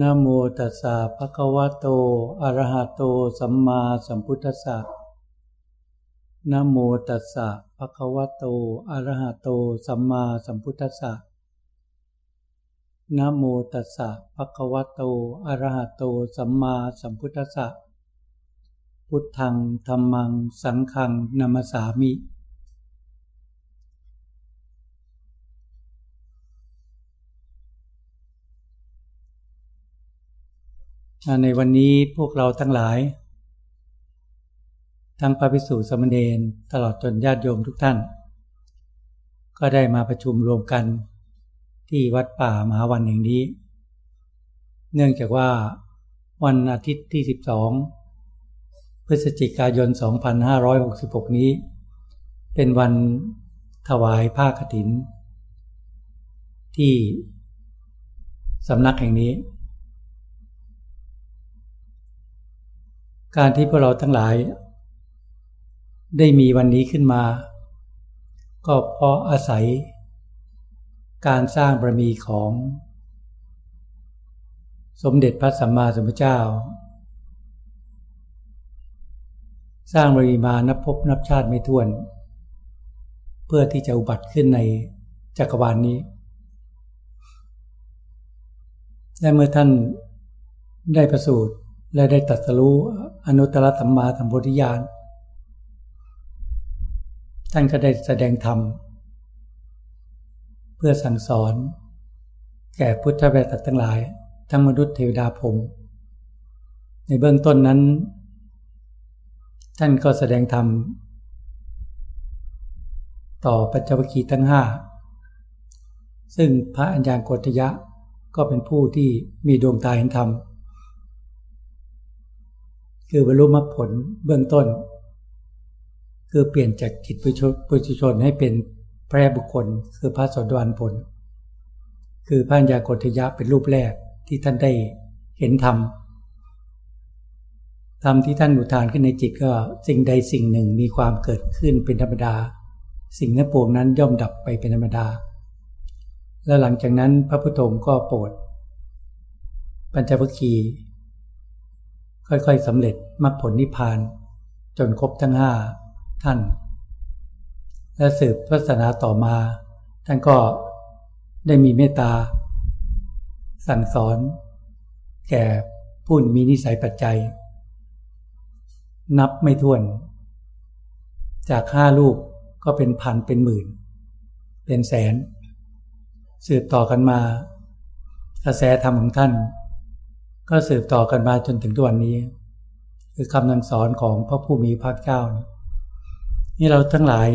นะโมตัสสะภะคะวะโต อะระหะโต สัมมาสัมพุทธัสสะนะโมตัสสะภะคะวะโต อะระหะโต สัมมาสัมพุทธัสสะนะโมตัสสะภะคะวะโต อะระหะโต สัมมาสัมพุทธัสสะ พุทธังธรรมัง สังฆัง นามัสสามิ ในวันนี้พวกเราทั้งหลาย ทั้งพระภิกษุสมณเณรตลอดจนญาติโยมทุกท่าน ก็ได้มาประชุมรวมกันที่วัดป่ามหาวันแห่งนี้ เนื่องจากว่าวันอาทิตย์ที่ 12 พฤศจิกายน 2566 นี้ เป็นวันถวายผ้ากฐิน ที่สำนักแห่งนี้ การที่พวกเราทั้งหลาย ได้มีวันนี้ขึ้นมา ก็เพราะอาศัย การสร้างบารมีของ สมเด็จพระสัมมาสัมพุทธเจ้า สร้างบารมีมานับพบนับชาติไม่ถ้วน เพื่อที่จะอุบัติขึ้นในจักรวาลนนี้ และเมื่อท่านได้ประสูติและได้ตัดสรู้ อนุตตรสัมมาสัมพุทธญาณท่านก็ได้แสดงธรรม เพื่อสั่งสอน แก่พุทธบริษัททั้งหลาย ทั้งมนุษย์เทวดาพรมในเบื้องต้นนั้น ท่านก็แสดงธรรม ต่อปัจจวัคคีย์ทั้งห้าซึ่งพระอัญญาโกฏยะก็เป็นผู้ที่มีดวงตาเห็นธรรม คือบรรลุมรรคผลเบื้องต้น คือเปลี่ยนจากจิตปุถุชนให้เป็นพระบุคคล คือพระสดวันผล คือพระญากฏยะเป็นรูปแรกที่ท่านได้เห็นธรรมธรรมที่ท่านอุทานขึ้นในจิตก็สิ่งใดสิ่งหนึ่งมีความเกิดขึ้นเป็นธรรมดา สิ่งนั้นปวงนั้นย่อมดับไปเป็นธรรมดา แล้วหลังจากนั้นพระพุทโธก็โปรดปัญจวัคคีย์ ค่อยๆสำเร็จมรรคผลนิพพาน จนครบทั้งห้าท่าน และสืบพระศาสนาต่อมา ท่านก็ได้มีเมตตา สั่งสอน แก่ผู้มีนิสัยปัจจัย นับไม่ถ้วน จากห้าลูกก็เป็นพันเป็นหมื่น เป็นแสน สืบต่อกันมา กระแสธรรมของท่าน ก็สืบต่อกันมาจนถึงทุกวันนี้ คือคำนังสอนของพระผู้มีพระเจ้า นี่เราทั้งหลาย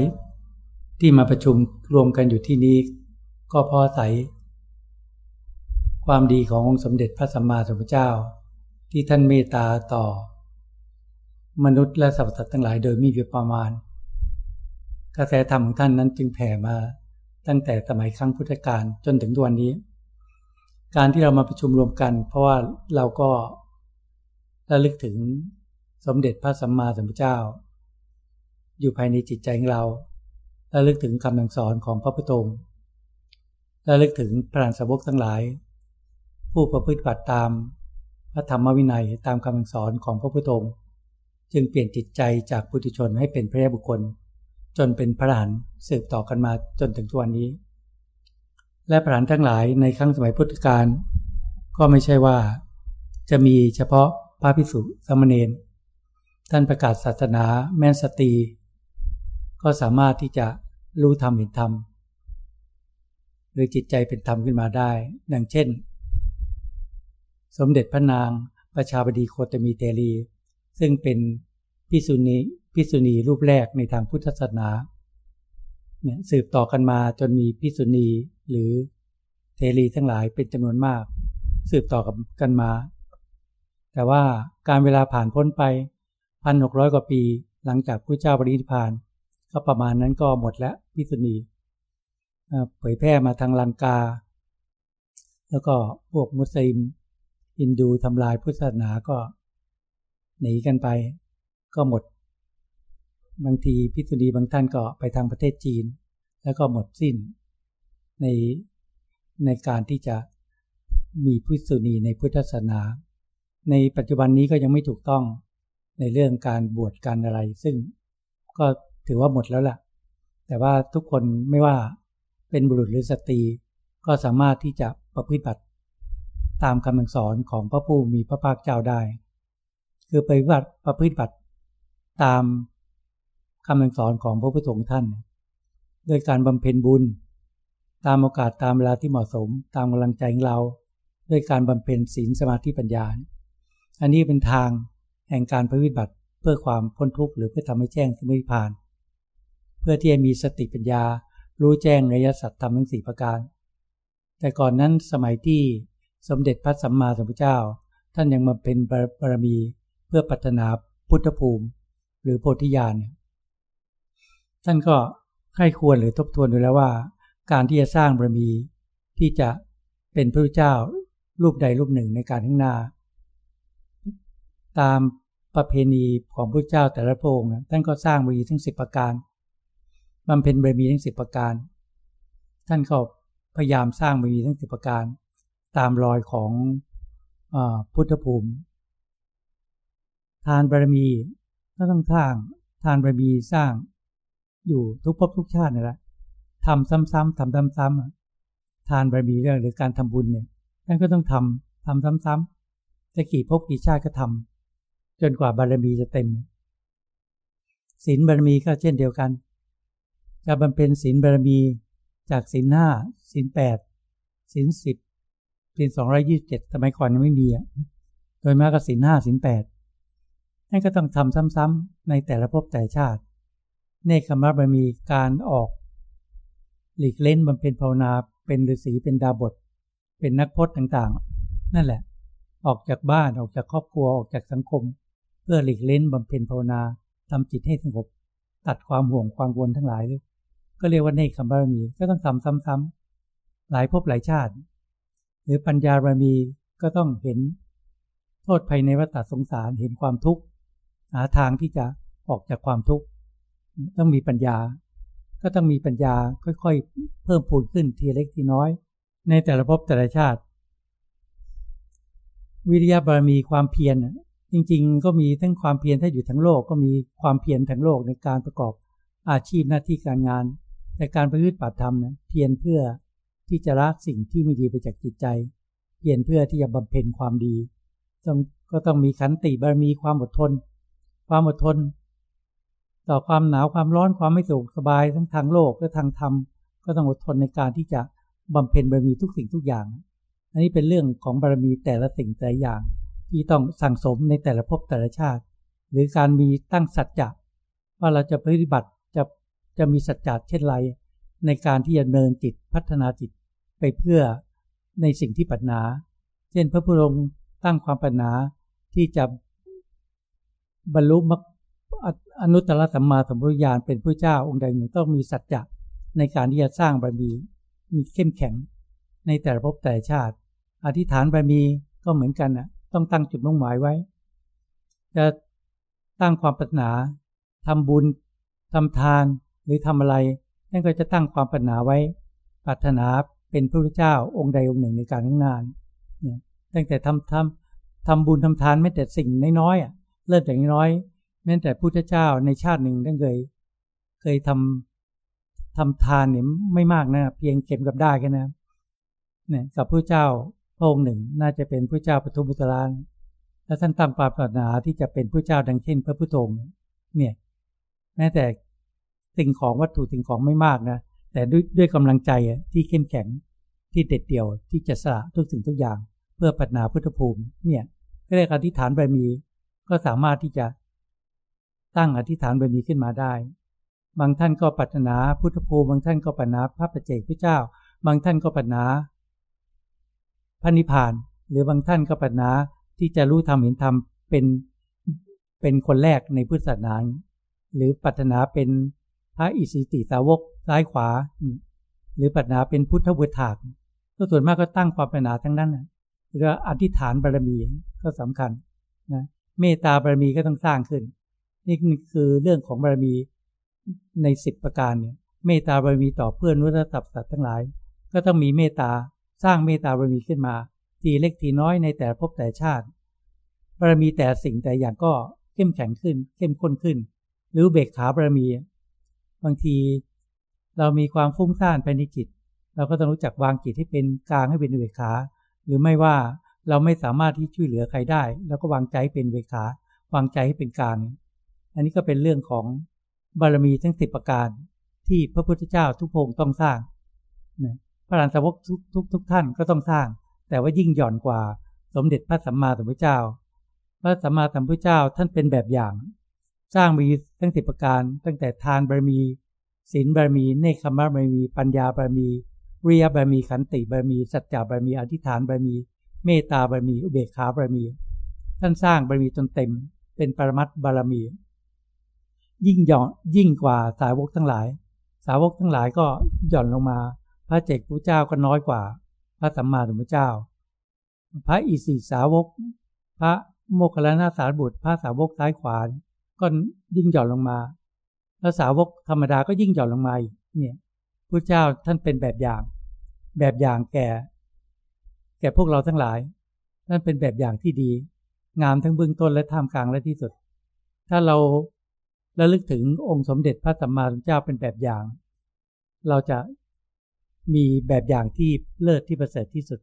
ที่มาประชุมรวมกันอยู่ที่นี้ ก็เพราะใสความดีขององค์สมเด็จพระสัมมาสัมพุทธเจ้า ที่ท่านเมตตาต่อ มนุษย์และสรรพสัตว์ทั้งหลายโดยมีเพียงประมาณ กระแสธรรมของท่านนั้นจึงแผ่มาตั้งแต่สมัยครั้งพุทธกาลจนถึงทุกวันนี้ การที่เรามาประชุมรวมกัน เพราะว่าเราก็ระลึกถึงสมเด็จพระสัมมาสัมพุทธเจ้า อยู่ภายในจิตใจของเราระลึกถึงคำสอนของพระพุทธองค์ระลึกถึงพระสาวกทั้งหลาย ผู้ประพฤติปฏิตามพระธรรมวินัยตามคำสอนของพระพุทธองค์จึงเปลี่ยนจิตใจจากปุถุชนให้เป็นพระบุคคล จนเป็นพระอรหันสืบต่อกันมาจนถึงทุกวันนี้ และพระหันทั้งหลายในครั้งสมัยพุทธกาลก็ไม่ใช่ว่า จะมีเฉพาะพระภิกษุสมณีนท่านประกาศศาสนาแม่นสตรี ก็สามารถที่จะรู้ธรรมเห็นธรรมหรือจิตใจเป็นธรรมขึ้นมาได้ ดังเช่น สมเด็จพระนางประชาบดีโคตมีเตลี ซึ่งเป็นพิสุณีพิสุณีรูปแรกในทางพุทธศาสนาเนี่ยสืบต่อกันมาจนมีพิสุณี หรือเทรีทั้งหลายเป็นจำนวนมาก สืบต่อกับกันมา แต่ว่าการเวลาผ่านพ้นไปพันหกร้อยกว่าปีหลังจากพระเจ้าปรินิพานก็ประมาณนั้นก็หมดแล้วพิสุณีเผยแพร่มาทางลังกา แล้วก็พวกมุสลิมอินดูทำลายพุทธศาสนาก็หนีกันไป ก็หมด บางทีพิสุณีบางท่านก็ไปทางประเทศจีน แล้วก็หมดสิ้น ในในการที่จะมีพุทธสุนีในพุทธศาสนา ในปัจจุบันนี้ก็ยังไม่ถูกต้องในเรื่องการบวชการอะไร ซึ่งก็ถือว่าหมดแล้วล่ะ แต่ว่าทุกคนไม่ว่าเป็นบุรุษหรือสตรี ก็สามารถที่จะประพฤติบัติตามคำสอนของพระผู้มีพระภาคเจ้าได้ คือไปวัดประพฤติบัติตามคำสอนของพระพุทธองค์ท่าน โดยการบำเพ็ญบุญ ตามโอกาสตามเวลาที่เหมาะสม ตามกำลังใจของเรา ด้วยการบำเพ็ญศีลสมาธิปัญญา อันนี้เป็นทางแห่งการปฏิบัติเพื่อความพ้นทุกข์หรือเพื่อทำให้แจ้งสมิพาน เพื่อที่จะมีสติปัญญา รู้แจ้งในยสัตธรรมทั้งสี่ประการ แต่ก่อนนั้นสมัยที่สมเด็จพระสัมมาสัมพุทธเจ้า ท่านยังมาเป็นบารมีเพื่อพัฒนาพุทธภูมิ หรือโพธิญาณท่านก็ใครควรหรือทบทวนดูแล้วว่า การที่จะสร้างบารมี ที่จะเป็นพระเจ้ารูปใดรูปหนึ่งในการข้างหน้า ตามประเพณีของพระเจ้าแต่ละพระองค์ท่านก็สร้างบารมีทั้งสิบประการบำเพ็ญบารมีทั้งสิบประการ ท่านก็พยายามสร้างบารมีทั้งสิบประการ ตามรอยของอพุทธภูมิ ทานบารมีก็ต้องสร้างทานบารมีสร้างอยู่ทุกภพทุกชาตินี่แหละ ทำซ้ำๆทำซ้ำๆทานบารมีเรื่องหรือการทำบุญเนี่ยท่านก็ต้องทำทำซ้ำๆจะกี่ภพกี่ชาติก็ทำจนกว่าบารมีจะเต็มศีลบารมีก็เช่นเดียวกัน จะบำเพ็ญศีลบารมีจากศีลห้าศีลแปดศีลสิบศีลสองร้อยี่สิบเจ็ดสมัยก่อนยังไม่มีอะโดยมากก็ศีลห้าศีลแปดท่านก็ต้องทำซ้ำๆในแต่ละภพแต่ชาติ เนคขมะบารมีการออก หลีกเล่นบำเพ็ญภาวนา เป็นฤาษีเป็นดาบท เป็นนักพจน์ต่างๆ นั่นแหละ ออกจากบ้านออกจากครอบครัวออกจากสังคม เพื่อหลีกเล่นบำเพ็ญภาวนาทำจิตให้สงบ ตัดความห่วงความวนทั้งหลายเลยก็เรียกว่าเนคขมบารมีก็ต้องทำซ้ำๆหลายภพหลายชาติ หรือปัญญาบารมีก็ต้องเห็น โทษภัยในวัฏสงสารเห็นความทุกข์หาทางที่จะออกจากความทุกข์ต้องมีปัญญา ก็ต้องมีปัญญาค่อยๆ เพิ่มพูนขึ้นทีเล็กทีน้อย ในแต่ละภพแต่ละชาติ วิริยะบารมีความเพียรจริง ๆ ก็มีทั้งความเพียรถ้าอยู่ทั้งโลกก็มีความเพียรทั้งโลกในการประกอบอาชีพหน้าที่การงาน แต่การประพฤติปฏิธรรมเพียรเพื่อที่จะละสิ่งที่ไม่ดีไปจากจิตใจ เพียรเพื่อที่จะบำเพ็ญความดีก็ต้องมีขันติบารมีความอดทน ความอดทน ต่อความหนาวความร้อนความไม่สุขสบายทั้งทางโลกและทางธรรม ก็ต้องอดทนในการที่จะบำเพ็ญบารมีทุกสิ่งทุกอย่าง อันนี้เป็นเรื่องของบารมีแต่ละสิ่งแต่ละอย่าง ที่ต้องสั่งสมในแต่ละภพแต่ละชาติ หรือการมีตั้งสัจจะว่าเราจะปฏิบัติจะจะมีสัจจะเช่นไรในการที่จะเนินจิตพัฒนาจิตไปเพื่อในสิ่งที่ปัญหา เช่นพระพุทธองค์ตั้งความปัญหาที่จะบรรลุมรรค อนุตตรสัมมาสัมพุทธญาณเป็นพระเจ้าองค์ใดหนึ่งต้องมีสัจจะในการที่จะสร้างบารมีมีเข้มแข็งในแต่ละภพแต่ชาติ อธิษฐานบารมีก็เหมือนกันนะต้องตั้งจุดมุ่งหมายไว้ จะตั้งความปรารถนาทำบุญทำทานหรือทำอะไร นั่นก็จะตั้งความปรารถนาไว้ ปรารถนาเป็นพระพุทธเจ้าองค์ใดองค์หนึ่งในการข้งน้าเนี่ยตั้งแต่ทำทำทำบุญทำทานไม่แต่สิ่งน้อยๆอะเริ่มจากน้อย แม้แต่พุทธเจ้าในชาติหนึ่งท่านเคย เคยทำทำทานเนี่ยไม่มากนะ เพียงเก็บกับได้แค่นะเนี่ยกับพระเจ้าพระองค์หนึ่ง น่าจะเป็นพระเจ้าปทุมุตรานและท่านตั้งปรารถนาที่จะเป็นพระเจ้าดังเช่น พระพุทธองค์เนี่ย แม้แต่สิ่งของวัตถุสิ่งของไม่มากนะแต่ด้วยด้วยกำลังใจที่เข้มแข็งที่เด็ดเดี่ยวที่จะสละทุกสิ่งทุกอย่าง เพื่อปัฒนาพุทธภูมิ เนี่ยก็เรียกอธิษฐานบารมีก็สามารถที่จะ ตั้งอธิษฐานบารมีขึ้นมาได้ บางท่านก็ปรารถนาพุทธภูมิบางท่านก็ปรารถนาพระประเจกพระเจ้า บางท่านก็ปรารถนาพระนิพพาน หรือบางท่านก็ปรารถนาที่จะรู้ธรรมเห็นธรรมเป็นเป็นคนแรกในพุทธศาสนาหรือปรารถนาเป็นพระอิสิติสาวกซ้ายขวา หรือปรารถนาเป็นพุทธบุตรถากก็ส่วนมากก็ตั้งความปรารถนาทั้งนั้นหรืออธิษฐานบารมีก็สำคัญนะเมตตาบารมีก็ต้องสร้างขึ้น นี่คือเรื่องของบารมีในสิบประการเนี่ยเมตตาบารมีต่อเพื่อนนุษย์สัตว์ทั้งหลาย ก็ต้องมีเมตตาสร้างเมตตาบารมีขึ้นมา ทีเล็กทีน้อยในแต่ภพแต่ชาติ บารมีแต่สิ่งแต่อย่างก็เข้มแข็งขึ้น เข้มข้นขึ้น หรือเบกขาบารมี บางทีเรามีความฟุ้งซ่านภายในจิต เราก็ต้องรู้จักวางจิตให้เป็นกลางให้เป็นเบกขา หรือไม่ว่าเราไม่สามารถที่ช่วยเหลือใครได้ แล้วก็วางใจเป็นเบกขาวางใจให้เป็นกลาง อันนี้ก็เป็นเรื่องของบารมีทั้งสิบประการที่พระพุทธเจ้าทุกพงต้องสร้างพระรานสาวกทุกทุกทุกท่านก็ต้องสร้าง แต่ว่ายิ่งหย่อนกว่าสมเด็จพระสัมมาสัมพุทธเจ้า พระสัมมาสัมพุทธเจ้าท่านเป็นแบบอย่าง สร้างมีทั้งสิบประการ ตั้งแต่ทานบารมีศีลบารมีเนคขมบารมี ปัญญาบารมีวิริยบารมีขันติบารมีสัจจะบารมีอธิษฐานบารมี เมตตาบารมี อุเบกขาบารมี ท่านสร้างบารมีจนเต็ม เป็นปรมัตบารมี ยิ่งหย่อนยิ่งกว่าสาวกทั้งหลาย สาวกทั้งหลายก็หย่อนลงมา พระเจกพระเจ้าก็น้อยกว่า พระสัมมาสัมพุทธเจ้า พระอิสิสาวก พระโมคคัลลานาสารบุตร พระสาวกซ้ายขวาก็ยิ่งหย่อนลงมาพระสาวกธรรมดาก็ยิ่งหย่อนลงมาเนี่ยพระเจ้าท่านเป็นแบบอย่าง แบบอย่างแก่ แก่พวกเราทั้งหลายนั่นเป็นแบบอย่างที่ดี งามทั้งเบื้องต้นและท่ามกลางและที่สุด ถ้าเรา ระลึกถึงองค์สมเด็จพระสัมมาสัมพุทธเจ้าเป็นแบบอย่าง เราจะมีแบบอย่างที่เลิศที่ประเสริฐที่สุด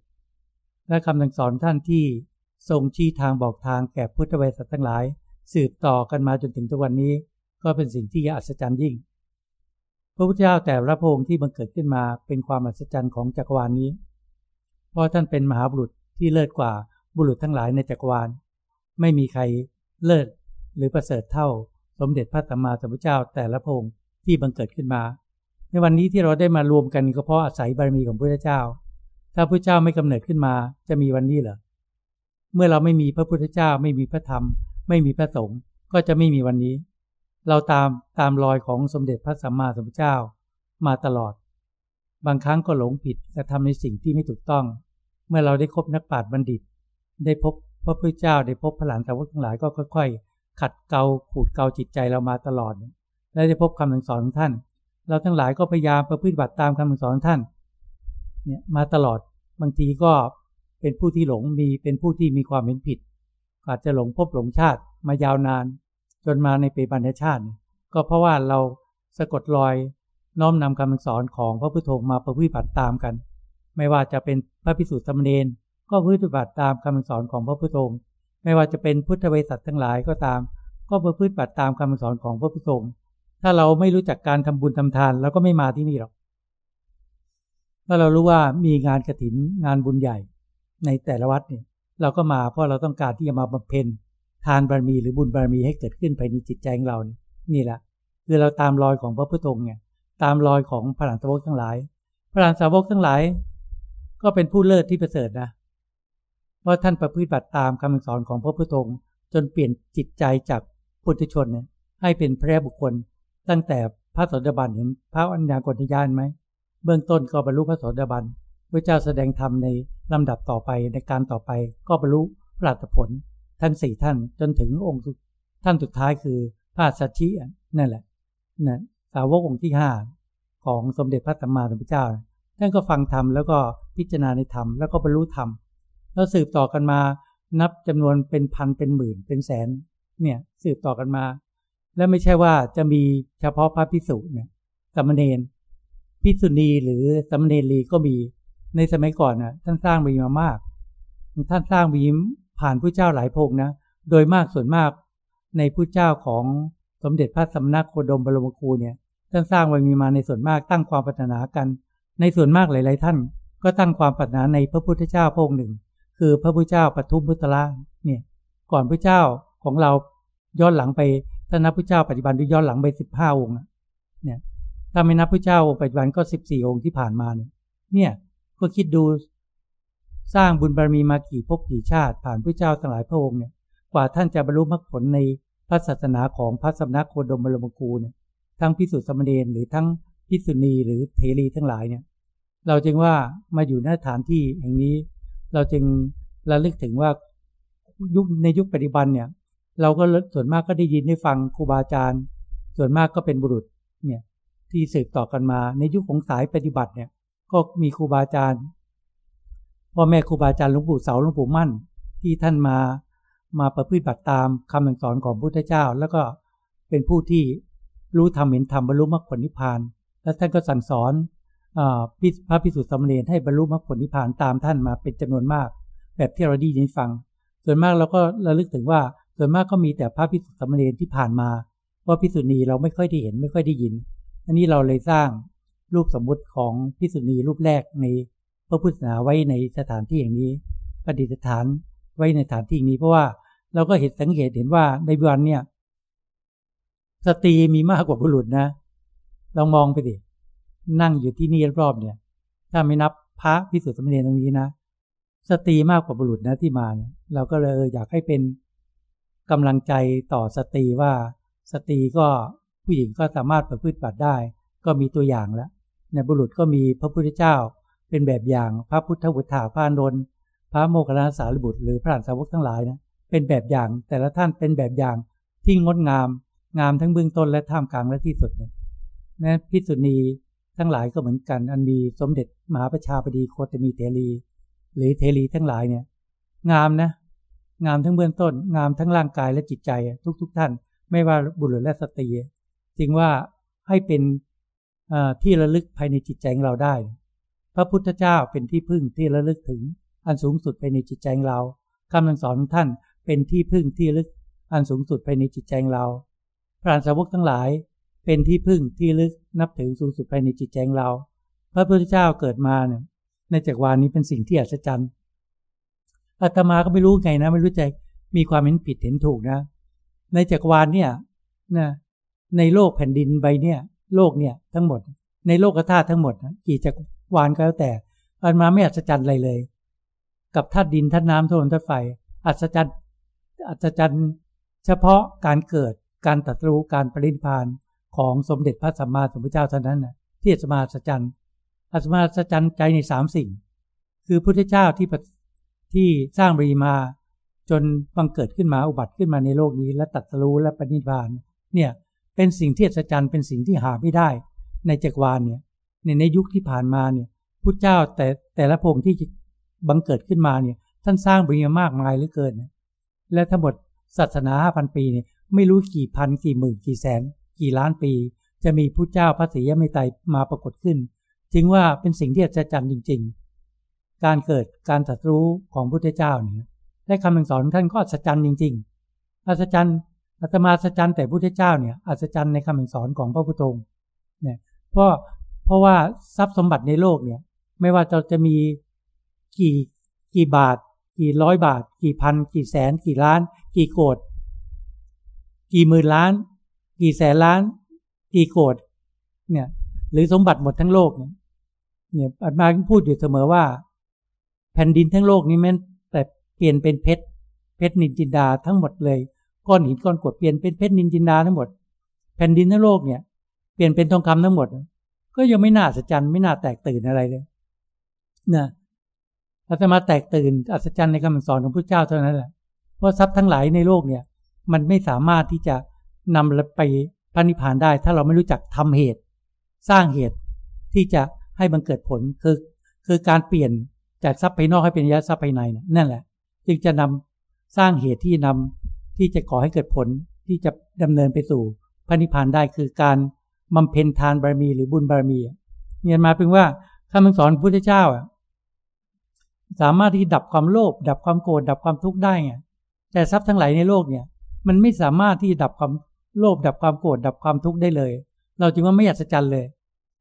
และคำสั่งสอนท่านที่ทรงชี้ทางบอกทางแก่พุทธเวสัตทั้งหลาย สืบต่อกันมาจนถึงทุกวันนี้ ก็เป็นสิ่งที่อัศจรรย์ยิ่ง พระพุทธเจ้าแต่ละพระองค์ที่บังเกิดขึ้นมาเป็นความอัศจรรย์ของจักรวาลนี้ เพราะท่านเป็นมหาบุรุษที่เลิศกว่าบุรุษทั้งหลายในจักรวาล ไม่มีใครเลิศหรือประเสริฐเท่า สมเด็จพระสัมมาสัมพุทธเจ้าแต่ละพงค์ที่บังเกิดขึ้นมา ในวันนี้ที่เราได้มารวมกันก็เพราะอาศัยบารมีของพระพุทธเจ้า ถ้าพระเจ้าไม่กำเนิดขึ้นมาจะมีวันนี้เหรอเมื่อเราไม่มีพระพุทธเจ้า ไม่มีพระธรรม ไม่มีพระสงฆ์ก็จะไม่มีวันนี้ เราตามตามรอยของสมเด็จพระสัมมาสัมพุทธเจ้ามาตลอด บางครั้งก็หลงผิดกระทำในสิ่งที่ไม่ถูกต้อง เมื่อเราได้คบนักปราชญ์บัณฑิต ได้พบพระพุทธเจ้าได้พบพระหลานสาวกทั้งหลายก็ค่อย ๆ ขัดเกลาขูดเกลาจิตใจเรามาตลอด และได้พบคำสอนของท่าน เราทั้งหลายก็พยายามประพฤติบัติตามคำสอนท่านเนี่ยมาตลอดบางทีก็เป็นผู้ที่หลงมีเป็นผู้ที่มีความเห็นผิด อาจจะหลงพบหลงชาติมายาวนาน จนมาในปีบันชาติ ก็เพราะว่าเราสะกดรอยน้อมนำคำสอนของพระพุทโธมาประพฤติบัติตามกัน ไม่ว่าจะเป็นพระพิสุทธิ์สมณีนก็ประพฤติบัติตามคำสอนของพระพุทโธ ไม่ว่าจะเป็นพุทธเวสัตทั้งหลายก็ตาม ก็ประพฤติบัติตามคำสอนของพระพุทโธถ้าเราไม่รู้จักการทำบุญทำทานเราก็ไม่มาที่นี่หรอกถ้าเรารู้ว่ามีงานกระถินงานบุญใหญ่ในแต่ละวัดเนี่ยเราก็มาเพราะเราต้องการที่จะมาบำเพ็ญทานบารมีหรือบุญบารมีให้เกิดขึ้นภายในจิตใจของเรานี่นี่แหละคือเราตามรอยของพระพุทธองค์เนี่ยตามรอยของพระหลานสาวกทั้งหลาย พระหลานสาวกทั้งหลาย ก็เป็นผู้เลิศที่ประเสริฐนะ เพราท่านประพฤติบัติตามคำสอนของพระพุทธองค์จนเปลี่ยนจิตใจจากปุถุชนเนี่ยให้เป็นพระบุคคล ตั้งแต่พระสดาบันเห็นพระอัญญากรญาณไหมเบื้องต้นก็บรรลุพระสดาบันพระเจ้าแสดงธรรมในลำดับต่อไปในการต่อไปก็บรรลุพระผลทั้งสี่ท่านจนถึงองค์ท่านสุดท้ายคือพระสัชชีนั่นแหละนะสาวกองค์ที่ห้าของสมเด็จพระสัมมาสัมพุทธเจ้าท่านก็ฟังธรรมแล้วก็พิจารณาในธรรมแล้วก็บรรลุธรรม แล้วสืบต่อกันมา นับจำนวนเป็นพันเป็นหมื่นเป็นแสน เนี่ยสืบต่อกันมา และไม่ใช่ว่าจะมีเฉพาะพระพิสุเนี่ยสมณเณรพิสุณีหรือสมณเณรีก็มีในสมัยก่อนนะ่ะท่านสร้างมีมามาก ท่านสร้างมีผ่านผู้เจ้าหลายพงนะโดยมากส่วนมากในผู้เจ้าของสมเด็จพระสำนักโคดมบรมครูเนี่ยท่านสร้างไว้มีมาในส่วนมากตั้งความปรารถนากัน ในส่วนมากหลาย ๆ ท่าน ก็ตั้งความปรารถนาในพระพุทธเจ้าพระองค์หนึ่ง คือพระพุทธเจ้าปทุมพุทธละเนี่ยก่อนพระเจ้าของเราย้อนหลังไปถ้านับพระเจ้าปัจจุบันที่ย้อนหลังไปสิบห้าองค์เนี่ยถ้าไม่นับพระเจ้าองค์ปัจจุบันก็สิบสี่องค์ที่ผ่านมาเนี่ยเนี่ยก็คิดดูสร้างบุญบารมีมากี่ภพกี่ชาติผ่านพระเจ้าทั้งหลายพระองค์เนี่ยกว่าท่านจะบรรลุมรรคผลในพระศาสนาของพระสำนักโคดมบรมครูเนี่ยทั้งพิสุทธิสมณีหรือทั้งพิสุณีหรือเทรีทั้งหลายเนี่ยเราจึงว่ามาอยู่ในฐานที่แห่งนี้ เราจึงระลึกถึงว่ายุคในยุคปัจจุบันเนี่ย เราก็ส่วนมากก็ได้ยินได้ฟังครูบาอาจารย์ ส่วนมากก็เป็นบุรุษเนี่ยที่สืบต่อกันมา ในยุคของสายปฏิบัติเนี่ย ก็มีครูบาอาจารย์พ่อแม่ครูบาอาจารย์หลวงปู่เสาหลวงปู่มั่น ที่ท่านมามาประพฤติบัติตามคำสอนของพระพุทธเจ้า แล้วก็เป็นผู้ที่รู้ธรรมเห็นธรรมบรรลุมรรคผลนิพพาน และท่านก็สั่งสอน พระพิสุทธิ์สมณีให้บรรลุมรรคผลนิพพานตามท่านมาเป็นจำนวนมาก แบบที่เราได้ยินฟัง ส่วนมากเราก็ระลึกถึงว่า ส่วนมากก็มีแต่พระพิสุทธิ์สมณีที่ผ่านมาเพราพิสุณีเราไม่ค่อยได้เห็นไม่ค่อยได้ยิน อันนี้เราเลยสร้างรูปสมมุติของพิสุณีรูปแรกในพระพุทธศาสนาไว้ในสถานที่อย่างนี้ประดิษฐานไว้ในสถานที่นี้ เพราะว่าเราก็เห็นสังเกตเห็นว่าในวันเนี่ยสตรีมีมากกว่าบุรุษนะลองมองไปดิ นั่งอยู่ที่นี่รอบเนี่ย ถ้าไม่นับพระพิสุทธิ์สมเด็จตรงนี้นะ สตรีมากกว่าบุรุษนะที่มาเนี่ยเราก็เลยอยากให้เป็นกำลังใจต่อสตรีว่าสตรีก็ผู้หญิงก็สามารถประพฤติบัติได้ ก็มีตัวอย่างแล้วในบุรุษก็มีพระพุทธเจ้าเป็นแบบอย่างพระพุทธบุตรพระนนพระโมคคัลลาสารีบุตรหรือพระสาวกทั้งหลายนะเป็นแบบอย่างแต่ละท่านเป็นแบบอย่างที่งดงาม งามทั้งเบื้องต้นและท่ามกลางและที่สุดนะพิสุณี ทั้งหลายก็เหมือนกัน อันมีสมเด็จมหาประชาบดีโคตมีเทรีหรือเทรีทั้งหลายเนี่ย งามนะ งามทั้งเบื้องต้น งามทั้งร่างกายและจิตใจทุกๆทท่าน ไม่ว่าบุรุษและสตรีจึงว่าให้เป็นที่ระลึกภายในจิตใจของเราได้ พระพุทธเจ้าเป็นที่พึ่งที่ระลึกถึง อันสูงสุดภายในจิตใจของเราคำสอนของท่านเป็นที่พึ่งที่ลึกอันสูงสุดภายในจิตใจของเราพระสาวกทั้งหลาย เป็นที่พึ่งที่ลึกนับถือสูงสุดภายในจิตใจเรา พระพุทธเจ้าเกิดมาเนี่ยในจักรวาลนี้เป็นสิ่งที่อัศจรรย์อาตมาก็ไม่รู้ไงนะ ไม่รู้ใจมีความเห็นผิดเห็นถูกนะ ในจักรวาลเนี่ยนะในโลกแผ่นดินใบเนี่ย โลกเนี่ยทั้งหมด ในโลกธาตุทั้งหมดกี่จักรวาลก็แล้วแต่อันมาไม่อัศจรรย์อะไรเลย กับธาตุดินธาตุน้ำธาตุลมธาตุไฟอัศจรรย์อัศจรรย์ เฉพาะการเกิดการตัดรู้การปรินิพาน ของสมเด็จพระสัมมาสัมพุทธเจ้าเท่านั้นนะที่อาตมาสัจจันอาตมาสัจจันใจในสามสิ่ง คือพุทธเจ้าที่ที่สร้างบรีมา จนบังเกิดขึ้นมาอุบัติขึ้นมาในโลกนี้ และตัดรู้และปรินิพานเนี่ยเป็นสิ่งที่อัศจรรย์เป็นสิ่งที่หาไม่ได้ ในจักรวาลเนี่ยในในยุคที่ผ่านมาเนี่ยพุทธเจ้าแต่แต่ละพงที่บังเกิดขึ้นมาเนี่ยท่านสร้างบรีมามากมายเหลือเกิน และทั้งหมดศาสนาห้าพันปีเนี่ยไม่รู้กี่พันกี่หมื่นกี่แสน กี่ล้านปี จะมีผู้เจ้าพระศรียมิไตรมาปรากฏขึ้น จึงว่าเป็นสิ่งที่อัศจรรย์จริง ๆ การเกิดการตรัสรู้ของพุทธเจ้าเนี่ยและคำสอนท่านก็อัศจรรย์จริง ๆ อัศจรรย์อาตมาอัศจรรย์แต่พุทธเจ้าเนี่ยอัศจรรย์ในคำสอนของพระพุทธองค์เนี่ยเพราะเพราะว่าทรัพย์สมบัติในโลกเนี่ย ไม่ว่าเราจะมีกี่กี่บาท กี่ร้อยบาท กี่พัน กี่แสน กี่ล้าน กี่โกดกี่หมื่นล้าน กี่แสนล้าน กี่โกดเนี่ย หรือสมบัติหมดทั้งโลกเนี่ยเนี่ยอาตมาพูดอยู่เสมอว่า แผ่นดินทั้งโลกนี้แม้แต่เปลี่ยนเป็นเพชรเพชรนินจินดาทั้งหมดเลย ก้อนหินก้อนกรวดเปลี่ยนเป็นเพชรนินจินดาทั้งหมด แผ่นดินทั้งโลกเนี่ย เปลี่ยนเป็นทองคำทั้งหมด ก็ยังไม่น่าอัศจรรย์ไม่น่าแตกตื่นอะไรเลยนะอาตมาแตกตื่นอัศจรรย์ในคำสอนของพระเจ้าเท่านั้นแหละเพราะทรัพย์ทั้งหลายในโลกเนี่ย มันไม่สามารถที่จะ นำไปพระนิพพานได้ ถ้าเราไม่รู้จักทำเหตุ สร้างเหตุที่จะให้มันเกิดผลคือคือการเปลี่ยนจากทรัพย์ภายนอกให้เป็นยะทรัพย์ภายในนั่นแหละ จึงจะนำสร้างเหตุที่นำที่จะก่อให้เกิดผลที่จะดำเนินไปสู่พระนิพพานได้คือการบำเพ็ญทานบารมีหรือบุญบารมีเนี่ยมาเป็นว่าคำสอนพุทธเจ้าสามารถที่ดับความโลภดับความโกรธดับความทุกข์ได้ไงแต่ทรัพย์ทั้งหลายในโลกเนี่ย มันไม่สามารถที่จะดับความ โลภดับความโกรธดับความทุกข์ได้เลย เราจึงว่าไม่อัศจรรย์เลย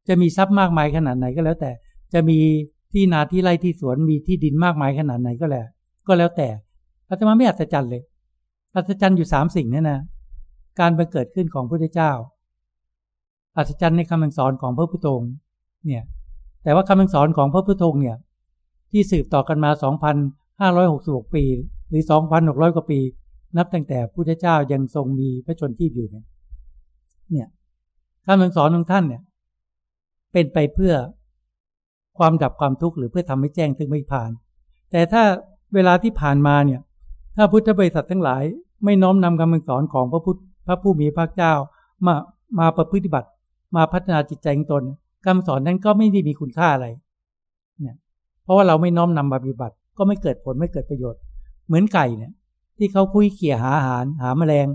จะมีทรัพย์มากมายขนาดไหนก็แล้วแต่ จะมีที่นาที่ไร่ที่สวนมีที่ดินมากมายขนาดไหนก็แล้ว ก็แล้วแต่อาตมาไม่อัศจรรย์เลยอัศจรรย์อยู่สามสิ่งนี่นะ การบังเกิดขึ้นของพระพุทธเจ้า อัศจรรย์ในคำสอนของพระพุทธองค์เนี่ย แต่ว่าคำสอนของพระพุทธองค์เนี่ย ที่สืบต่อกันมา 2,566 ปี หรือ 2,600 กว่าปี นับตั้งแต่พุทธเจ้ายังทรงมีพระชนที่อยู่เนี่ยเนี่ยคำสอนของท่านเนี่ย เป็นไปเพื่อความดับความทุกข์หรือเพื่อทำให้แจ้งถึงไม่ผ่าน แต่ถ้าเวลาที่ผ่านมาเนี่ย ถ้าพุทธบริษัททั้งหลาย ไม่น้อมนำคำสอนของพระพุทธพระผู้มีพระเจ้ามามาประพฤติบัติ มาพัฒนาจิตใจของตนคำสอนนั้นก็ไม่ได้มีคุณค่าอะไรเนี่ยเพราะว่าเราไม่น้อมนำมาปฏิบัติ ก็ไม่เกิดผลไม่เกิดประโยชน์ เหมือนไก่เนี่ย ที่เขาคุยเขี่ยหาอาหารหาแมลง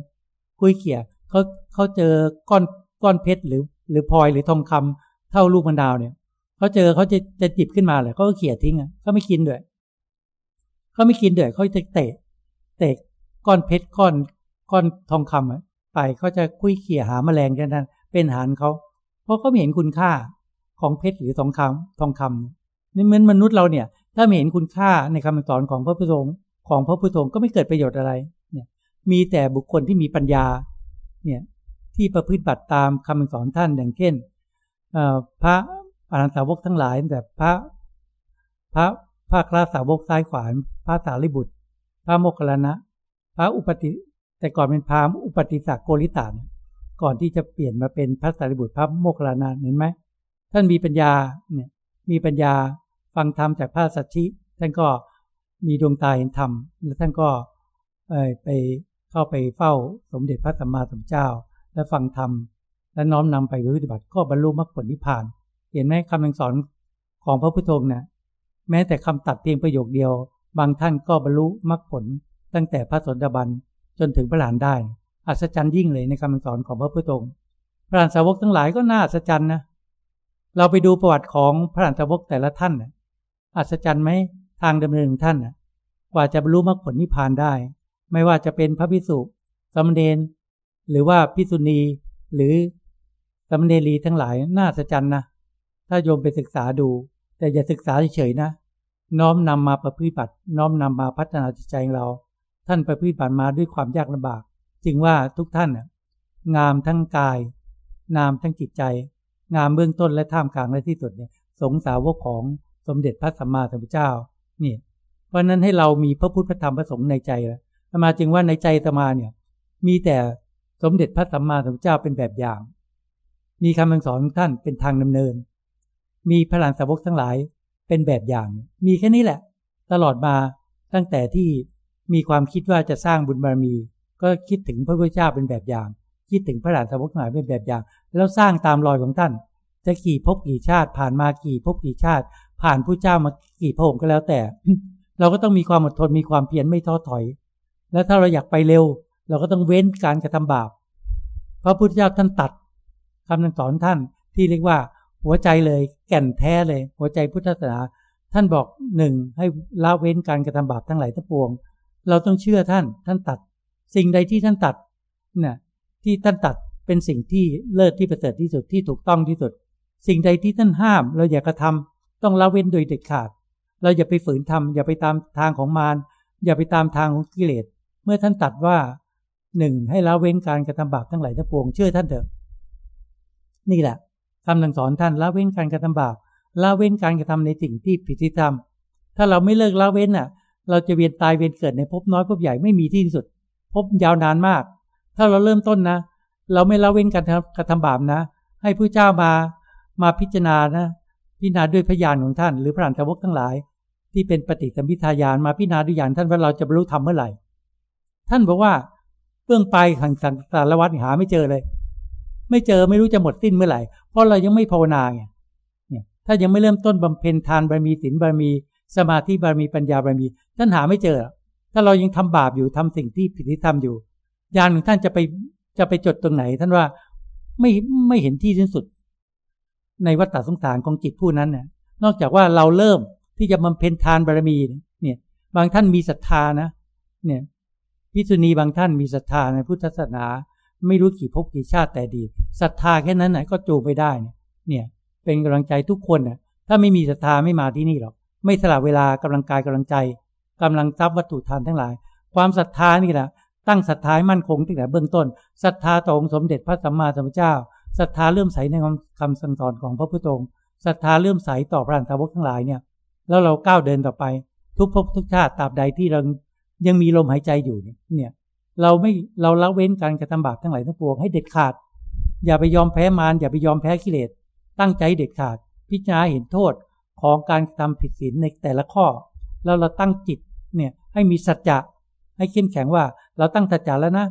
คุยเขี่ยเขาเขาเจอก้อนก้อนเพชรหรือ หรือพลอยหรือทองคำเท่าลูกมันดาวเนี่ยเขาเจอเขาจะจะจิบขึ้นมาเลยเขาก็เขี่ยทิ้งอะเขาไม่กินด้วยเขาไม่กินด้วยเขาจะเตะเตะก้อนเพชรก้อนก้อนทองคำอะไปเขาจะคุยเขี่ยหาแมลงกันนั้นเป็นอาหารเขาเพราะเขาไม่เห็นคุณค่าของเพชรหรือทองคำทองคำนี่เหมือนมนุษย์เราเนี่ย ถ้าไม่เห็นคุณค่าในคำสอนของพระพุทธองค์ ของพระพุทธองค์ก็ไม่เกิดประโยชน์อะไรเนี่ยมีแต่บุคคลที่มีปัญญาเนี่ยที่ประพฤติบัติตามคำสอนท่านอย่างเช่นพระอรหันตสาวกทั้งหลายแบบพระพระพระคราสาวกซ้ายขวานพระสารีบุตร พระโมคคัลลานะ พระอุปติ แต่ก่อนเป็นพราหมณ์อุปติสักโกริตาเนี่ยก่อนที่จะเปลี่ยนมาเป็นพระสารีบุตรพระโมคคัลลานะเห็นไหมท่านมีปัญญาเนี่ยมีปัญญาฟังธรรมจากพระสัชชิท่านก็ มีดวงตาเห็นธรรม แล้วท่านก็ไปเข้าไปเฝ้าสมเด็จพระสัมมาสัมพุทธเจ้า และฟังธรรม และน้อมนำไปปฏิบัติก็บรรลุมรรคผลนิพพาน เห็นไหมคำสอนของพระพุทธองค์เนี่ยแม้แต่คำตัดเพียงประโยคเดียว บางท่านก็บรรลุมรรคผล ตั้งแต่พระสนดาบันจนถึงพระหลานได้ อัศจรรย์ยิ่งเลยในคำสอนของพระพุทธองค์ พระหลานสาวกทั้งหลายก็น่าอัศจรรย์นะ เราไปดูประวัติของพระหลานสาวกแต่ละท่านนะอัศจรรย์ไหม ทางดำเนินของท่านน่ะกว่าจะบรรลุมรรคผลนิพพานได้ ไม่ว่าจะเป็นพระพิสุสมเด็จหรือว่าพิสุณีหรือสมเด็จรีทั้งหลายน่าอัศจนะถ้าโยมไปศึกษาดู แต่อย่าศึกษาเฉยๆนะ น้อมนำมาประพฤติบัติ น้อมนำมาพัฒนาจิตใจของเรา ท่านประพฤติบัติมาด้วยความยากลำบาก จึงว่าทุกท่านงามทั้งกาย งามทั้งจิตใจ งามเบื้องต้นและท่ามกลางและที่สุดเนี่ยสงสาวกของสมเด็จพระสัมมาสัมพุทธเจ้า นี่ เพราะนั้นให้เรามีพระพุทธพระธรรมพระสงฆ์ในใจแล้วมาจึงว่าในใจตมาเนี่ย มีแต่สมเด็จพระสัมมาสัมพุทธเจ้าเป็นแบบอย่าง มีคำสอนของท่านเป็นทางดำเนิน มีพระหลานสาวกทั้งหลายเป็นแบบอย่าง มีแค่นี้แหละ ตลอดมาตั้งแต่ที่มีความคิดว่าจะสร้างบุญบารมี ก็คิดถึงพระพุทธเจ้าเป็นแบบอย่าง คิดถึงพระหลานสาวกทั้งหลายเป็นแบบอย่าง แล้วสร้างตามรอยของท่าน จะกี่ภพกี่ชาติผ่านมากี่ภพกี่ชาติ ผ่านผู้เจ้ามา กี่พระองค์ก็แล้วแต่ เราก็ต้องมีความอดทนมีความเพียรไม่ท้อถอย แล้วถ้าเราอยากไปเร็ว เราก็ต้องเว้นการกระทำบาปพระพุทธเจ้าท่านตัดคำสอนท่านที่เรียกว่าหัวใจเลยแก่นแท้เลย หัวใจพุทธศาสนาท่านบอกหนึ่งให้ละเว้นการกระทำบาปทั้งหลายทั้งปวง เราต้องเชื่อท่านท่านตัด สิ่งใดที่ท่านตัดนี่ที่ท่านตัดเป็นสิ่งที่เลิศที่ประเสริฐที่สุดที่ถูกต้องที่สุด สิ่งใดที่ท่านห้ามเราอย่ากระทำต้องละเว้นโดยเด็ดขาด เราอย่าไปฝืนทำอย่าไปตามทางของมารอย่าไปตามทางของกิเลส เมื่อท่านตัดว่าหนึ่งให้ละเว้นการกระทำบาปทั้งหลายทั้งปวงเชื่อท่านเถอะ นี่แหละคำสั่งสอนท่านละเว้นการกระทำบาปละเว้นการกระทำในสิ่งที่ผิดที่ทำถ้าเราไม่เลิกละเว้นอะ เราจะเวียนตายเวียนเกิดในภพน้อยภพใหญ่ไม่มีที่สุดภพยาวนานมาก ถ้าเราเริ่มต้นนะ เราไม่ละเว้นการกระทำบาปนะ ให้ผู้เจ้ามามาพิจารณานะ พิจารณาด้วยพยานของท่าน หรือพระอรหันตวกทั้งหลาย ที่เป็นปฏิสัมพิทายานมาพิจารณาด้วยอย่านท่านว่าเราจะบรรลุธรรมเมื่อไหร่ ท่านบอกว่าเบื้องไปขังสังสารวัตรหาไม่เจอเลย ไม่เจอไม่รู้จะหมดสิ้นเมื่อไหร่ เพราะเรายังไม่ภาวนาไงเนี่ยถ้ายังไม่เริ่มต้นบำเพ็ญทานบารมีศีลบารมี สมาธิบารมีปัญญาบารมีท่านหาไม่เจอ ถ้าเรายังทำบาปอยู่ทำสิ่งที่ผิดที่ทำอยู่ยานของท่านจะไปจะไปจดตรงไหน ท่านว่าไม่ไม่เห็นที่สิ้นสุด ในวัฏฏสงสารของจิตผู้นั้นเนี่ยนอกจากว่าเราเริ่มที่จะบำเพ็ญทานบารมีเนี่ยบางท่านมีศรัทธานะเนี่ยพิษุณีบางท่านมีศรัทธาในพุทธศาสนา ไม่รู้กี่ภพกี่ชาติแต่ดีศรัทธาแค่นั้นนะก็จูไปได้เนี่ยเป็นกำลังใจทุกคนนะถ้าไม่มีศรัทธาไม่มาที่นี่หรอก ไม่สละเวลากำลังกายกำลังใจกำลังทรัพย์วัตถุทานทั้งหลาย ความศรัทธานี่แหละตั้งศรัทธามั่นคงตั้งแต่เบื้องต้นศรัทธาต่อองค์สมเด็จพระสัมมาสัมพุทธเจ้า ศรัทธาเลื่อมใสในคำสั่งสอนของพระพุทธองค์ศรัทธาเลื่อมใสต่อพระสาวกทั้งหลายเนี่ยแล้วเราก้าวเดินต่อไป ทุกภพทุกชาติตราบใดที่เรายังมีลมหายใจอยู่เนี่ย เราไม่เราละเว้นการกระทำบาปทั้งหลายทั้งปวงให้เด็ดขาด อย่าไปยอมแพ้มารอย่าไปยอมแพ้กิเลสตั้งใจเด็ดขาด พิจารณาเห็นโทษของการทำผิดศีลในแต่ละข้อ แล้วเราตั้งจิตเนี่ยให้มีสัจจะให้เข้มแข็งว่า เราตั้งตัจจาแล้วนะ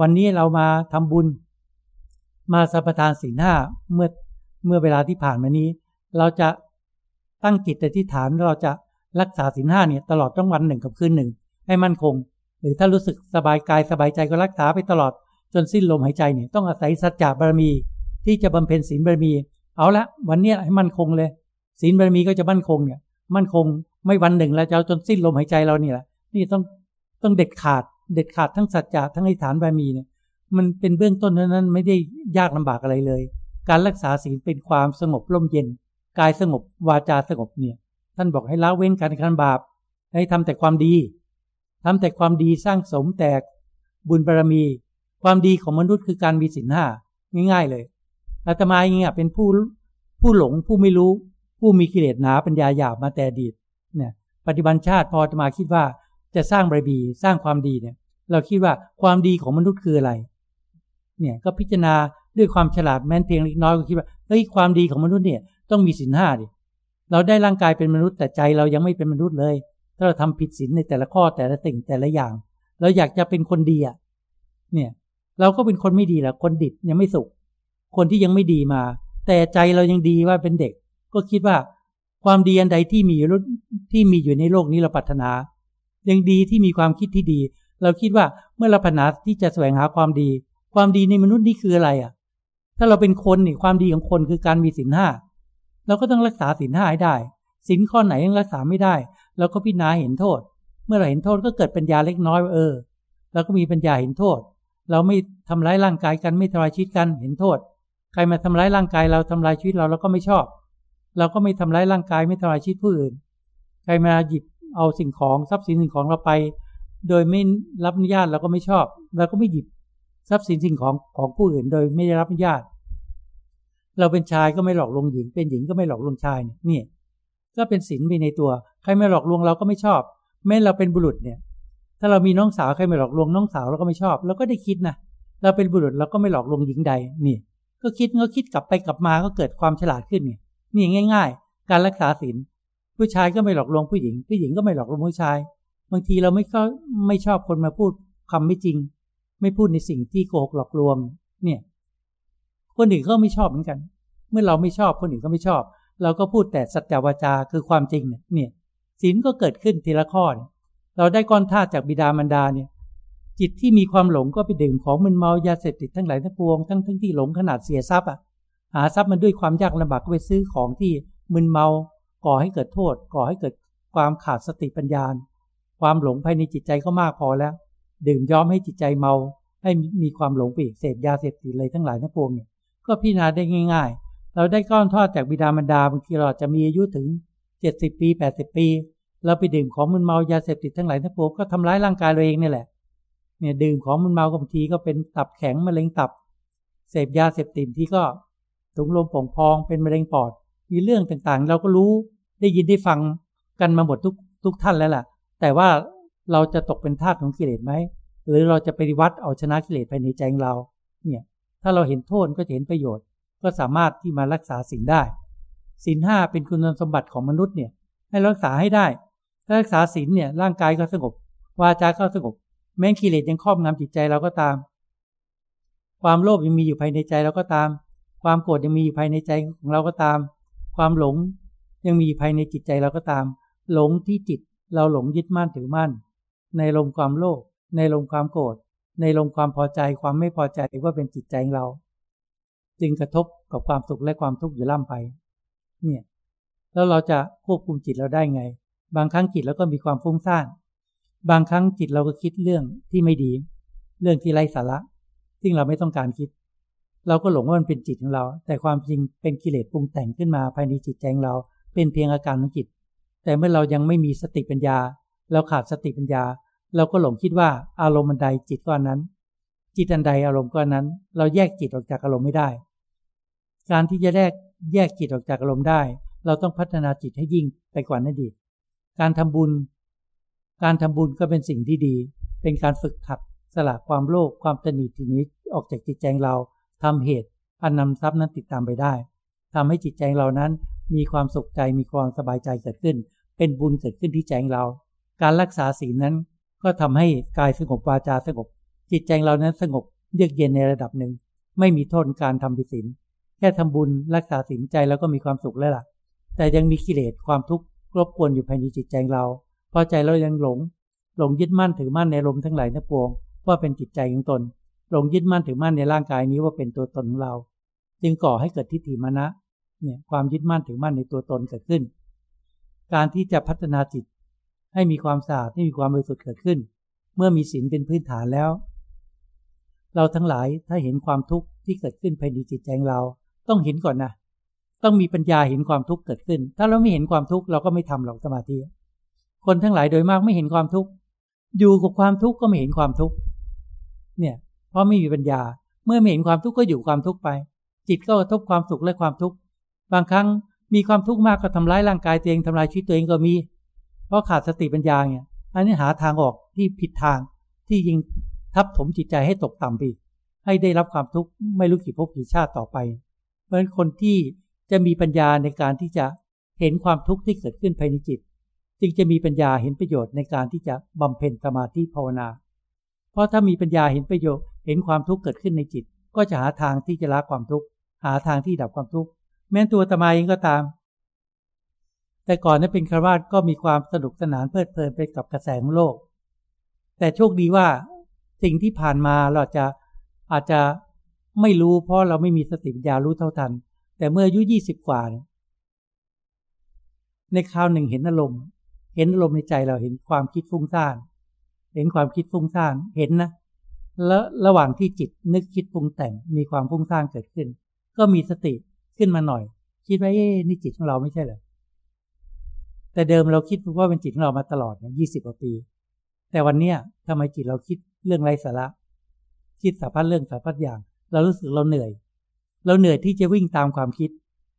วันนี้เรามาทำบุญ มาสัพทานสีหน้าเมื่อเมื่อเวลาที่ผ่านมานี้ เราจะตั้งจิตอธิษฐานเราจะรักษาศีลห้าเนี่ยตลอดทั้งวันหนึ่งกับคืนหนึ่ง ให้มั่นคง หรือถ้ารู้สึกสบายกายสบายใจก็รักษาไปตลอดจนสิ้นลมหายใจเนี่ยต้องอาศัยสัจจะบารมี ที่จะบำเพ็ญศีลบารมี เอาละวันนี้ให้มั่นคงเลยศีลบารมีก็จะมั่นคงเนี่ย มั่นคงไม่วันหนึ่งแล้วจะเอาจนสิ้นลมหายใจเราเนี่ยแหละนี่ต้องต้องเด็ดขาด เด็ดขาดทั้งสัจจะทั้งอธิษฐานบารมีเนี่ย มันเป็นเบื้องต้นเท่านั้นไม่ได้ยากลำบากอะไรเลย การรักษาศีลเป็นความสงบร่มเย็น กายสงบวาจาสงบเนี่ย ท่านบอกให้ละเว้นการกระทำบาป ให้ทำแต่ความดีทำแต่ความดีสร้างสมแต่บุญบารมี ความดีของมนุษย์คือการมีศีลห้าง่าย ๆ เลยอาตมาองเงี้ยเป็นผู้ผู้หลงผู้ไม่รู้ ผู้มีกิเลสหนาปัญญาหยาบมาแต่ดีเนี่ยปฏิบัติชาติพออาตมาคิดว่าจะสร้างบารมีสร้างความดีเนี่ย เราคิดว่าความดีของมนุษย์คืออะไร เนี่ยก็พิจารณาด้วยความฉลาดแม้นเพียงเล็กน้อยก็คิดว่าเฮ้ยความดีของมนุษย์เนี่ยต้องมีศีลห้าดิเราได้ร่างกายเป็นมนุษย์แต่ใจเรายังไม่เป็นมนุษย์เลย ถ้าเราทำผิดศีลในแต่ละข้อแต่ละสิ่งแต่ละอย่าง เราอยากจะเป็นคนดีอะเนี่ย เราก็เป็นคนไม่ดีแหละคนดิบยังไม่สุข คนที่ยังไม่ดีมา แต่ใจเรายังดีว่าเป็นเด็ก ก็คิดว่า ความดีอันใดที่มีอยู่ที่มีอยู่ในโลกนี้เราปรารถนา ยังดีที่มีความคิดที่ดี เราคิดว่าเมื่อเราปรารถนาที่จะแสวงหาความดี ความดีในมนุษย์นี่คืออะไรอะ ถ้าเราเป็นคนนี่ความดีของคนคือการมีศีลห้าเราก็ต้องรักษาศีลห้าให้ได้ศีลข้อไหนยังรักษาไม่ได้เราก็พิจารณาเห็นโทษ เมื่อเราเห็นโทษก็เกิดปัญญาเล็กน้อยเออเราก็มีปัญญาเห็นโทษ เราไม่ทำร้ายร่างกายกันไม่ทำลายชีวิตกันเห็นโทษ ใครมาทำร้ายร่างกายเราทำลายชีวิตเราเราก็ไม่ชอบ เราก็ไม่ทำร้ายร่างกายไม่ทำลายชีวิตผู้อื่น ใครมาหยิบเอาสิ่งของทรัพย์สินสิ่งของเราไป โดยไม่รับอนุญาตเราก็ไม่ชอบเราก็ไม่หยิบ ทรัพย์สินสิ่งของของผู้อื่นโดยไม่ได้รับอนุญาต เราเป็นชายก็ไม่หลอกลวงหญิง เป็นหญิงก็ไม่หลอกลวงชายเนี่ยนี่ก็เป็นศีลไปในตัว ใครไม่หลอกลวงเราก็ไม่ชอบ แม้เราเป็นบุรุษเนี่ย ถ้าเรามีน้องสาวใครไม่หลอกลวงน้องสาวเราก็ไม่ชอบเราก็ได้คิดนะเราเป็นบุรุษเราก็ไม่หลอกลวงหญิงใดนี่ก็คิดก็คิดกลับไปกลับมาก็เกิดความฉลาดขึ้นนี่นี่ง่าย ๆ การรักษาศีลผู้ชายก็ไม่หลอกลวงผู้หญิง ผู้หญิงก็ไม่หลอกลวงผู้ชาย บางทีเราไม่ก็ไม่ชอบคนมาพูดคำไม่จริง ไม่พูดในสิ่งที่โกหกหลอกลวง เนี่ย คนอื่นก็ไม่ชอบเหมือนกัน เมื่อเราไม่ชอบคนอื่นก็ไม่ชอบ เราก็พูดแต่สัจจวาจาคือความจริงเนี่ยเนี่ยศีลก็เกิดขึ้นทีละข้อเเราได้ก้อนธาตุจากบิดามารดาเนี่ยจิตที่มีความหลงก็ไปดื่มของมึนเมายาเสพติดทั้งหลายทั้งปวงทั้งทั้งที่หลงขนาดเสียทรัพย์อะหาทรัพย์มันด้วยความยากลำบากก็ไปซื้อของที่มึนเมาก่อให้เกิดโทษ ก่อให้เกิดความขาดสติปัญญาความหลงภายในจิตใจก็มากพอแล้ว ดื่มย้อมให้จิตใจเมา ให้มีความหลงไปอีกเสพยาเสพติดเลยทั้งหลายทั้งปวงเนี่ยก็พิจารณาได้ง่าย ๆ เราได้ก้อนทอดจากบิดามารดาบางทีเราจะมีอายุถึงเจ็ดสิบปีแปดสิบปี เราไปดื่มของมึนเมายาเสพติดทั้งหลายทั้งปวงก็ทำร้ายร่างกายเราเองนี่แหละเนี่ยดื่มของมึนเมาบางทีก็เป็นตับแข็งมะเร็งตับ เสพยาเสพติดที่ก็ถุงลมป่องพองเป็นมะเร็งปอด มีเรื่องต่างๆ เราก็รู้ได้ยินได้ฟังกันมาหมดทุกทุกท่านแล้วล่ะ แต่ว่า เราจะตกเป็นทาสของกิเลสไหม หรือเราจะปฏิวัติเอาชนะกิเลสภายในใจของเรา เนี่ย ถ้าเราเห็นโทษก็จะเห็นประโยชน์ ก็สามารถที่มารักษาสิ่งได้ศีลห้าเป็นคุณสมบัติของมนุษย์เนี่ย ให้รักษาให้ได้ ถ้ารักษาศีลเนี่ยร่างกายก็สงบ วาจาก็สงบ แม้กิเลสยังครอบงำจิตใจเราก็ตาม ความโลภยังมีอยู่ภายในใจเราก็ตาม ความโกรธยังมีอยู่ภายในใจของเราก็ตาม ความหลงยังมีภายในจิตใจเราก็ตาม หลงที่จิตเราหลงยึดมั่นถือมั่น ในลมความโลภในลมความโกรธในลมความพอใจความไม่พอใจว่าเป็นจิตใจของเรา จึงกระทบกับความสุขและความทุกข์อยู่ล่ำไป เนี่ยแล้วเราจะควบคุมจิตเราได้ไง บางครั้งจิตเราก็มีความฟุ้งซ่านบางครั้งจิตเราก็คิดเรื่องที่ไม่ดี เรื่องที่ไร้สาระ ซึ่งเราไม่ต้องการคิด เราก็หลงว่ามันเป็นจิตของเรา แต่ความจริงเป็นกิเลสปรุงแต่งขึ้นมาภายในจิตใจของเรา เป็นเพียงอาการของจิต แต่เมื่อเรายังไม่มีสติปัญญา เราขาดสติปัญญา เราก็หลงคิดว่าอารมณ์ันใดจิตก้อนนั้น จิตอันใดอารมณ์ก้อนนั้น เราแยกจิตออกจากอารมณ์ไม่ได้ การที่จะแยกแยกจิตออกจากอารมณ์ได้ เราต้องพัฒนาจิตให้ยิ่งไปกว่านั้นดีการทำบุญ การทำบุญก็เป็นสิ่งที่ดี เป็นการฝึกขัดสละความโลภความตนีทีนี้ออกจากจิตใจเราทำเหตุอันนำทรัพย์นั้นติดตามไปได้ทำให้จิตใจเรานั้นมีความสุขใจมีความสบายใจเกิดขึ้น เป็นบุญเกิดขึ้นที่ใจเรา การรักษาศีลนั้น ก็ทำให้กายสงบวาจาสงบ จิตใจเรานั้นสงบเยือกเย็นในระดับหนึ่ง ไม่มีโทษการทำผิดศีลแค่ทำบุญรักษาศีลใจแล้วก็มีความสุขแล้วล่ะ แต่ยังมีกิเลสความทุกข์รบกวนอยู่ภายในจิตใจเราพอใจเรายังหลง หลงยึดมั่นถือมั่นในลมทั้งหลายทั้งปวงว่าเป็นจิตใจของตน หลงยึดมั่นถือมั่นในร่างกายนี้ว่าเป็นตัวตนของเรา จึงก่อให้เกิดทิฏฐิมานะเนี่ยความยึดมั่นถือมั่นในตัวตนเกิดขึ้น การที่จะพัฒนาจิต ให้มีความสะอาดให้มีความบริสุทธิ์เกิดขึ้น เมื่อมีศีลเป็นพื้นฐานแล้ว เราทั้งหลายถ้าเห็นความทุกข์ที่เกิดขึ้นภายในจิตใจเรา ต้องเห็นก่อนนะต้องมีปัญญาเห็นความทุกข์เกิดขึ้น ถ้าเราไม่เห็นความทุกข์เราก็ไม่ทำหรอกสมาธิคนทั้งหลายโดยมากไม่เห็นความทุกข์อยู่กับความทุกข์ก็ไม่เห็นความทุกข์เนี่ยเพราะไม่มีปัญญาเมื่อไม่เห็นความทุกข์ก็อยู่ความทุกข์ไป จิตก็กระทบความสุขและความทุกข์บางครั้งมีความทุกข์มากก็ทำร้ายร่างกายตัวเองทำลายชีวิตตัวเองก็มี เพราะขาดสติปัญญาเนี่ย อันนี้หาทางออกที่ผิดทางที่ยิงทับถมจิตใจให้ตกต่ำไปให้ได้รับความทุกข์ไม่รู้กี่ภพกี่ชาติต่อไป เพราะฉะนั้นคนที่จะมีปัญญาในการที่จะเห็นความทุกข์ที่เกิดขึ้นภายในจิต จึงจะมีปัญญาเห็นประโยชน์ในการที่จะบำเพ็ญสมาธิภาวนา เพราะถ้ามีปัญญาเห็นประโยชน์เห็นความทุกข์เกิดขึ้นในจิต ก็จะหาทางที่จะละความทุกข์หาทางที่ดับความทุกข์แม้ตัวตมาเองก็ตาม แต่ก่อนนั้นเป็นคารวาสก็มีความสนุกสนานเพลิดเพลินไปกับกระแสของโลก แต่โชคดีว่าสิ่งที่ผ่านมาเราจะอาจจะไม่รู้เพราะเราไม่มีสติปัญญารู้เท่าทัน แต่เมื่ออายุยี่สิบกว่า ในคราวหนึ่งเห็นอารมณ์ เห็นอารมณ์ในใจเราเห็นความคิดฟุ้งซ่าน เห็นความคิดฟุ้งซ่าน เห็นนะ แล้วระหว่างที่จิตนึกคิดปรุงแต่งมีความฟุ้งซ่านเกิดขึ้น ก็มีสติขึ้นมาหน่อย คิดว่าเอ๊นี่จิตของเราไม่ใช่เหรอ แต่เดิมเราคิดว่าเป็นจิตของเรามาตลอดเนี่ยยี่สิบกว่าปี แต่วันเนี้ยทำไมจิตเราคิดเรื่องไร้สาระ คิดสารพัดเรื่องสารพัดอย่าง เรารู้สึกเราเหนื่อย เราเหนื่อยที่จะวิ่งตามความคิด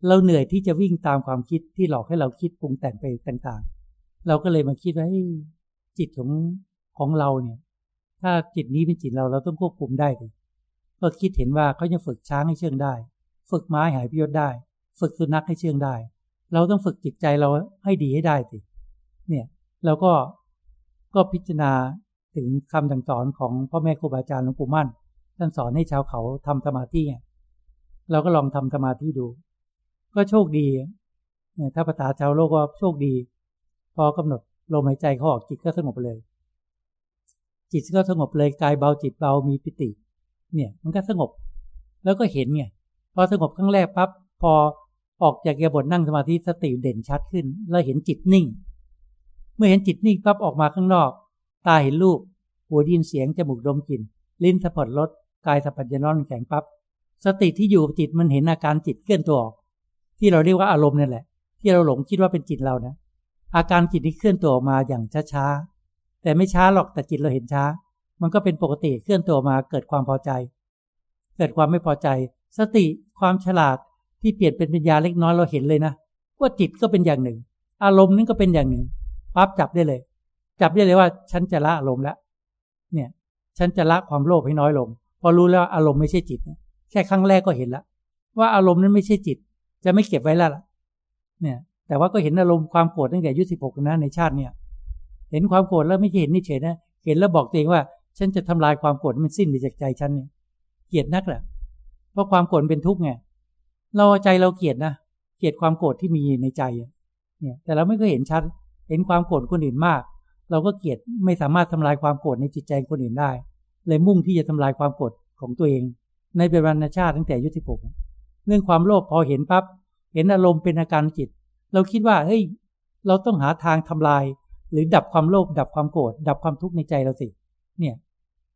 เราเหนื่อยที่จะวิ่งตามความคิดที่หลอกให้เราคิดปรุงแต่งไปต่างๆ เราก็เลยมาคิดว่าจิตของของเราเนี่ย ถ้าจิตนี้เป็นจิตเราเราต้องควบคุมได้เลยก็คิดเห็นว่าเขาจะฝึกช้างให้เชื่องได้ ฝึกไม้หายพิยศได้ ฝึกสุนัขให้เชื่องได้ เราต้องฝึกจิตใจเราให้ดีให้ได้สิเนี่ยเราก็ก็พิจารณาถึงคำสั่งสอนของพ่อแม่ครูบาอาจารย์หลวงปู่มั่นท่านสอนให้ชาวเขาทำสมาธิเนี่ยเราก็ลองทำสมาธิดู ก็โชคดีเนี่ยถ้าภาษาชาวโลกก็โชคดี พอกำหนดลมหายใจเขาออกจิตก็สงบเลย จิตก็สงบเลยกายเบาจิตเบามีปิติ เนี่ยมันก็สงบ แล้วก็เห็นไงพอสงบครั้งแรกปั๊บพอ ออกจากเกียบทนั่งสมาธิสติเด่นชัดขึ้น แล้วเห็นจิตนิ่ง เมื่อเห็นจิตนิ่งปั๊บออกมาข้างนอก ตาเห็นรูปหัวดินเสียงจมูกดมกลิ่น ลิ้นสัมผัสรสกายสัมผัสยานอนแข็งปั๊บสติที่อยู่กับจิตมันเห็นอาการจิตเคลื่อนตัวออก ที่เราเรียกว่าอารมณ์นั่นแหละ ที่เราหลงคิดว่าเป็นจิตเรานะอาการจิตนี้เคลื่อนตัวออกมาอย่างช้าๆแต่ไม่ช้าหรอกแต่จิตเราเห็นช้า มันก็เป็นปกติเคลื่อนตัวมาเกิดความพอใจ เกิดความไม่พอใจ สติความฉลาด ที่เปลี่ยนเป็นปัญญาเล็กน้อยเราเห็นเลยนะว่าจิตก็เป็นอย่างหนึ่ง อารมณ์นั้นก็เป็นอย่างหนึ่งปั๊บจับได้เลย จับได้เลยว่า ฉันจะละอารมณ์แล้วเนี่ย ฉันจะละความโลภให้น้อยลง พอรู้แล้วอารมณ์ไม่ใช่จิตแค่ครั้งแรกก็เห็นล้วว่าอารมณ์นั้นไม่ใช่จิต จะไม่เก็บไว้แล้วล่ะ เนี่ย แต่ว่าก็เห็นอารมณ์ความโกรธตั้งแต่อายุสิบหกนะในชาติเนี่ย เห็นความโกรธแล้วไม่ใช่เห็นนี่เฉยนะเห็นแล้วบอกตัวเองว่า ฉันจะทำลายความโกรธมันสิ้นไปจากใจฉันเนี่ยเกลียดนักแหละเพราะความโกรธเป็นทุกข์ไง เราใจเราเกลียดนะเกลียดความโกรธที่มีในใจเนี่ย แต่เราไม่เคยเห็นชัด เห็นความโกรธคนอื่นมาก เราก็เกลียดไม่สามารถทำลายความโกรธในจิตใจคนอื่นได้ เลยมุ่งที่จะทำลายความโกรธของตัวเอง ในเบรณชาติตั้งแต่ยุติภกเรื่องความโลภพอเห็นปั๊บเห็นอารมณ์เป็นอาการจิต เราคิดว่าเฮ้ยเราต้องหาทางทำลาย หรือดับความโลภดับความโกรธดับความทุกข์ในใจเราสิ เนี่ย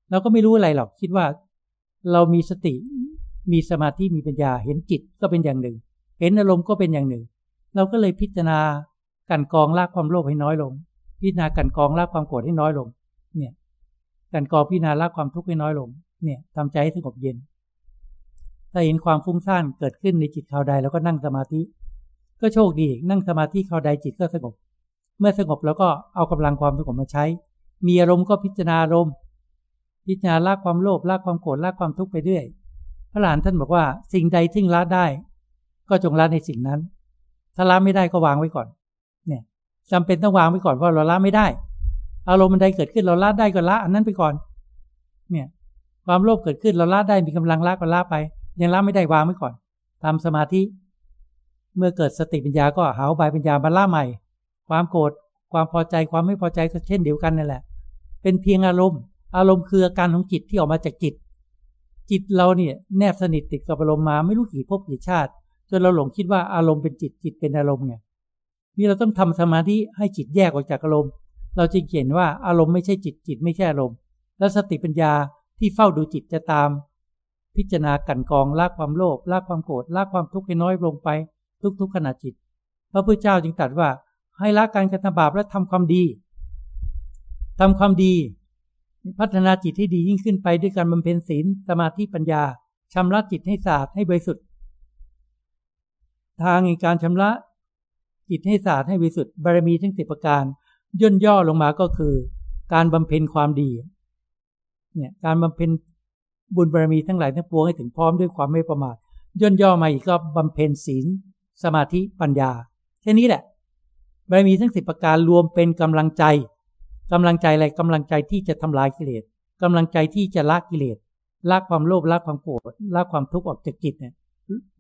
เราก็ไม่รู้อะไรหรอกคิดว่า เรามีสติ มีสมาธิมีปัญญาเห็นจิตก็เป็นอย่างหนึ่ง เห็นอารมณ์ก็เป็นอย่างหนึ่ง เราก็เลยพิจารณากันกองลากความโลภให้น้อยลง พิจารณากันกองลากความโกรธให้น้อยลง เนี่ยกันกองพิจารณาลากความทุกข์ให้น้อยลง เนี่ยทำใจให้สงบเย็น ถ้าเห็นความฟุ้งซ่านเกิดขึ้นในจิตข่าวใดแล้วก็นั่งสมาธิ ก็โชคดีนั่งสมาธิข่าวใดจิตก็สงบ เมื่อสงบแล้วก็เอากำลังความสงบมาใช้ มีอารมณ์ก็พิจารณาอารมณ์พิจารณาละความโลภละความโกรธละความทุกข์ไปเรื่อย พระหลานท่านบอกว่า สิ่งใดที่ละได้ ก็จงละในสิ่งนั้น ถ้าละไม่ได้ก็วางไว้ก่อน เนี่ยจำเป็นต้องวางไว้ก่อนเพราะเราละไม่ได้ อารมณ์มันใดเกิดขึ้นเราละได้ก็ละ อันนั้นไปก่อน เนี่ย ความโลภเกิดขึ้นเราละได้มีกำลังละก็ละไป ยังละไม่ได้วางไว้ก่อนทำสมาธิ เมื่อเกิดสติปัญญาก็หาบายปัญญามาล่าใหม่ ความโกรธความพอใจความไม่พอใจก็เช่นเดียวกันนั่นแหละ เป็นเพียงอารมณ์ อารมณ์คืออาการของจิตที่ออกมาจากจิต จิตเราเนี่ยแนบสนิทติดกับอารมณ์มาไม่รู้กี่ภพกี่ชาติ จนเราหลงคิดว่าอารมณ์เป็นจิตจิตเป็นอารมณ์ไงนี่เราต้องทำสมาธิให้จิตแยกออกจากอารมณ์ เราจึงเห็นว่าอารมณ์ไม่ใช่จิตจิตไม่ใช่อารมณ์ แล้วสติปัญญาที่เฝ้าดูจิตจะตาม พิจารณากันกองลากความโลภลากความโกรธลากความทุกข์ให้น้อยลงไป ทุกๆขณะจิต พระพุทธเจ้าจึงตรัสว่าให้ละการกระทำบาปและทำความดีทำความดี พัฒนาจิตให้ดียิ่งขึ้นไปด้วยการบำเพ็ญศีลสมาธิปัญญาชำระจิตให้สะอาดให้บริสุทธิ์ทางในการชำระจิตให้สะอาดให้บริสุทธิ์บารมีทั้งสิบประการย่นย่อลงมาก็คือ การบำเพ็ญความดีเนี่ยการบำเพ็ญบุญบารมีทั้งหลายทั้งปวงให้ถึงพร้อมด้วยความไม่ประมาทย่นย่อมาอีกก็บำเพ็ญศีล สมาธิปัญญาแค่นี้แหละบารมีทั้งสิบประการรวมเป็นกำลังใจ กำลังใจอะไรกำลังใจที่จะทำลายกิเลสกำลังใจที่จะละกิเลสละความโลภละความโกรธละความทุกข์ออกจากจิตเนี่ย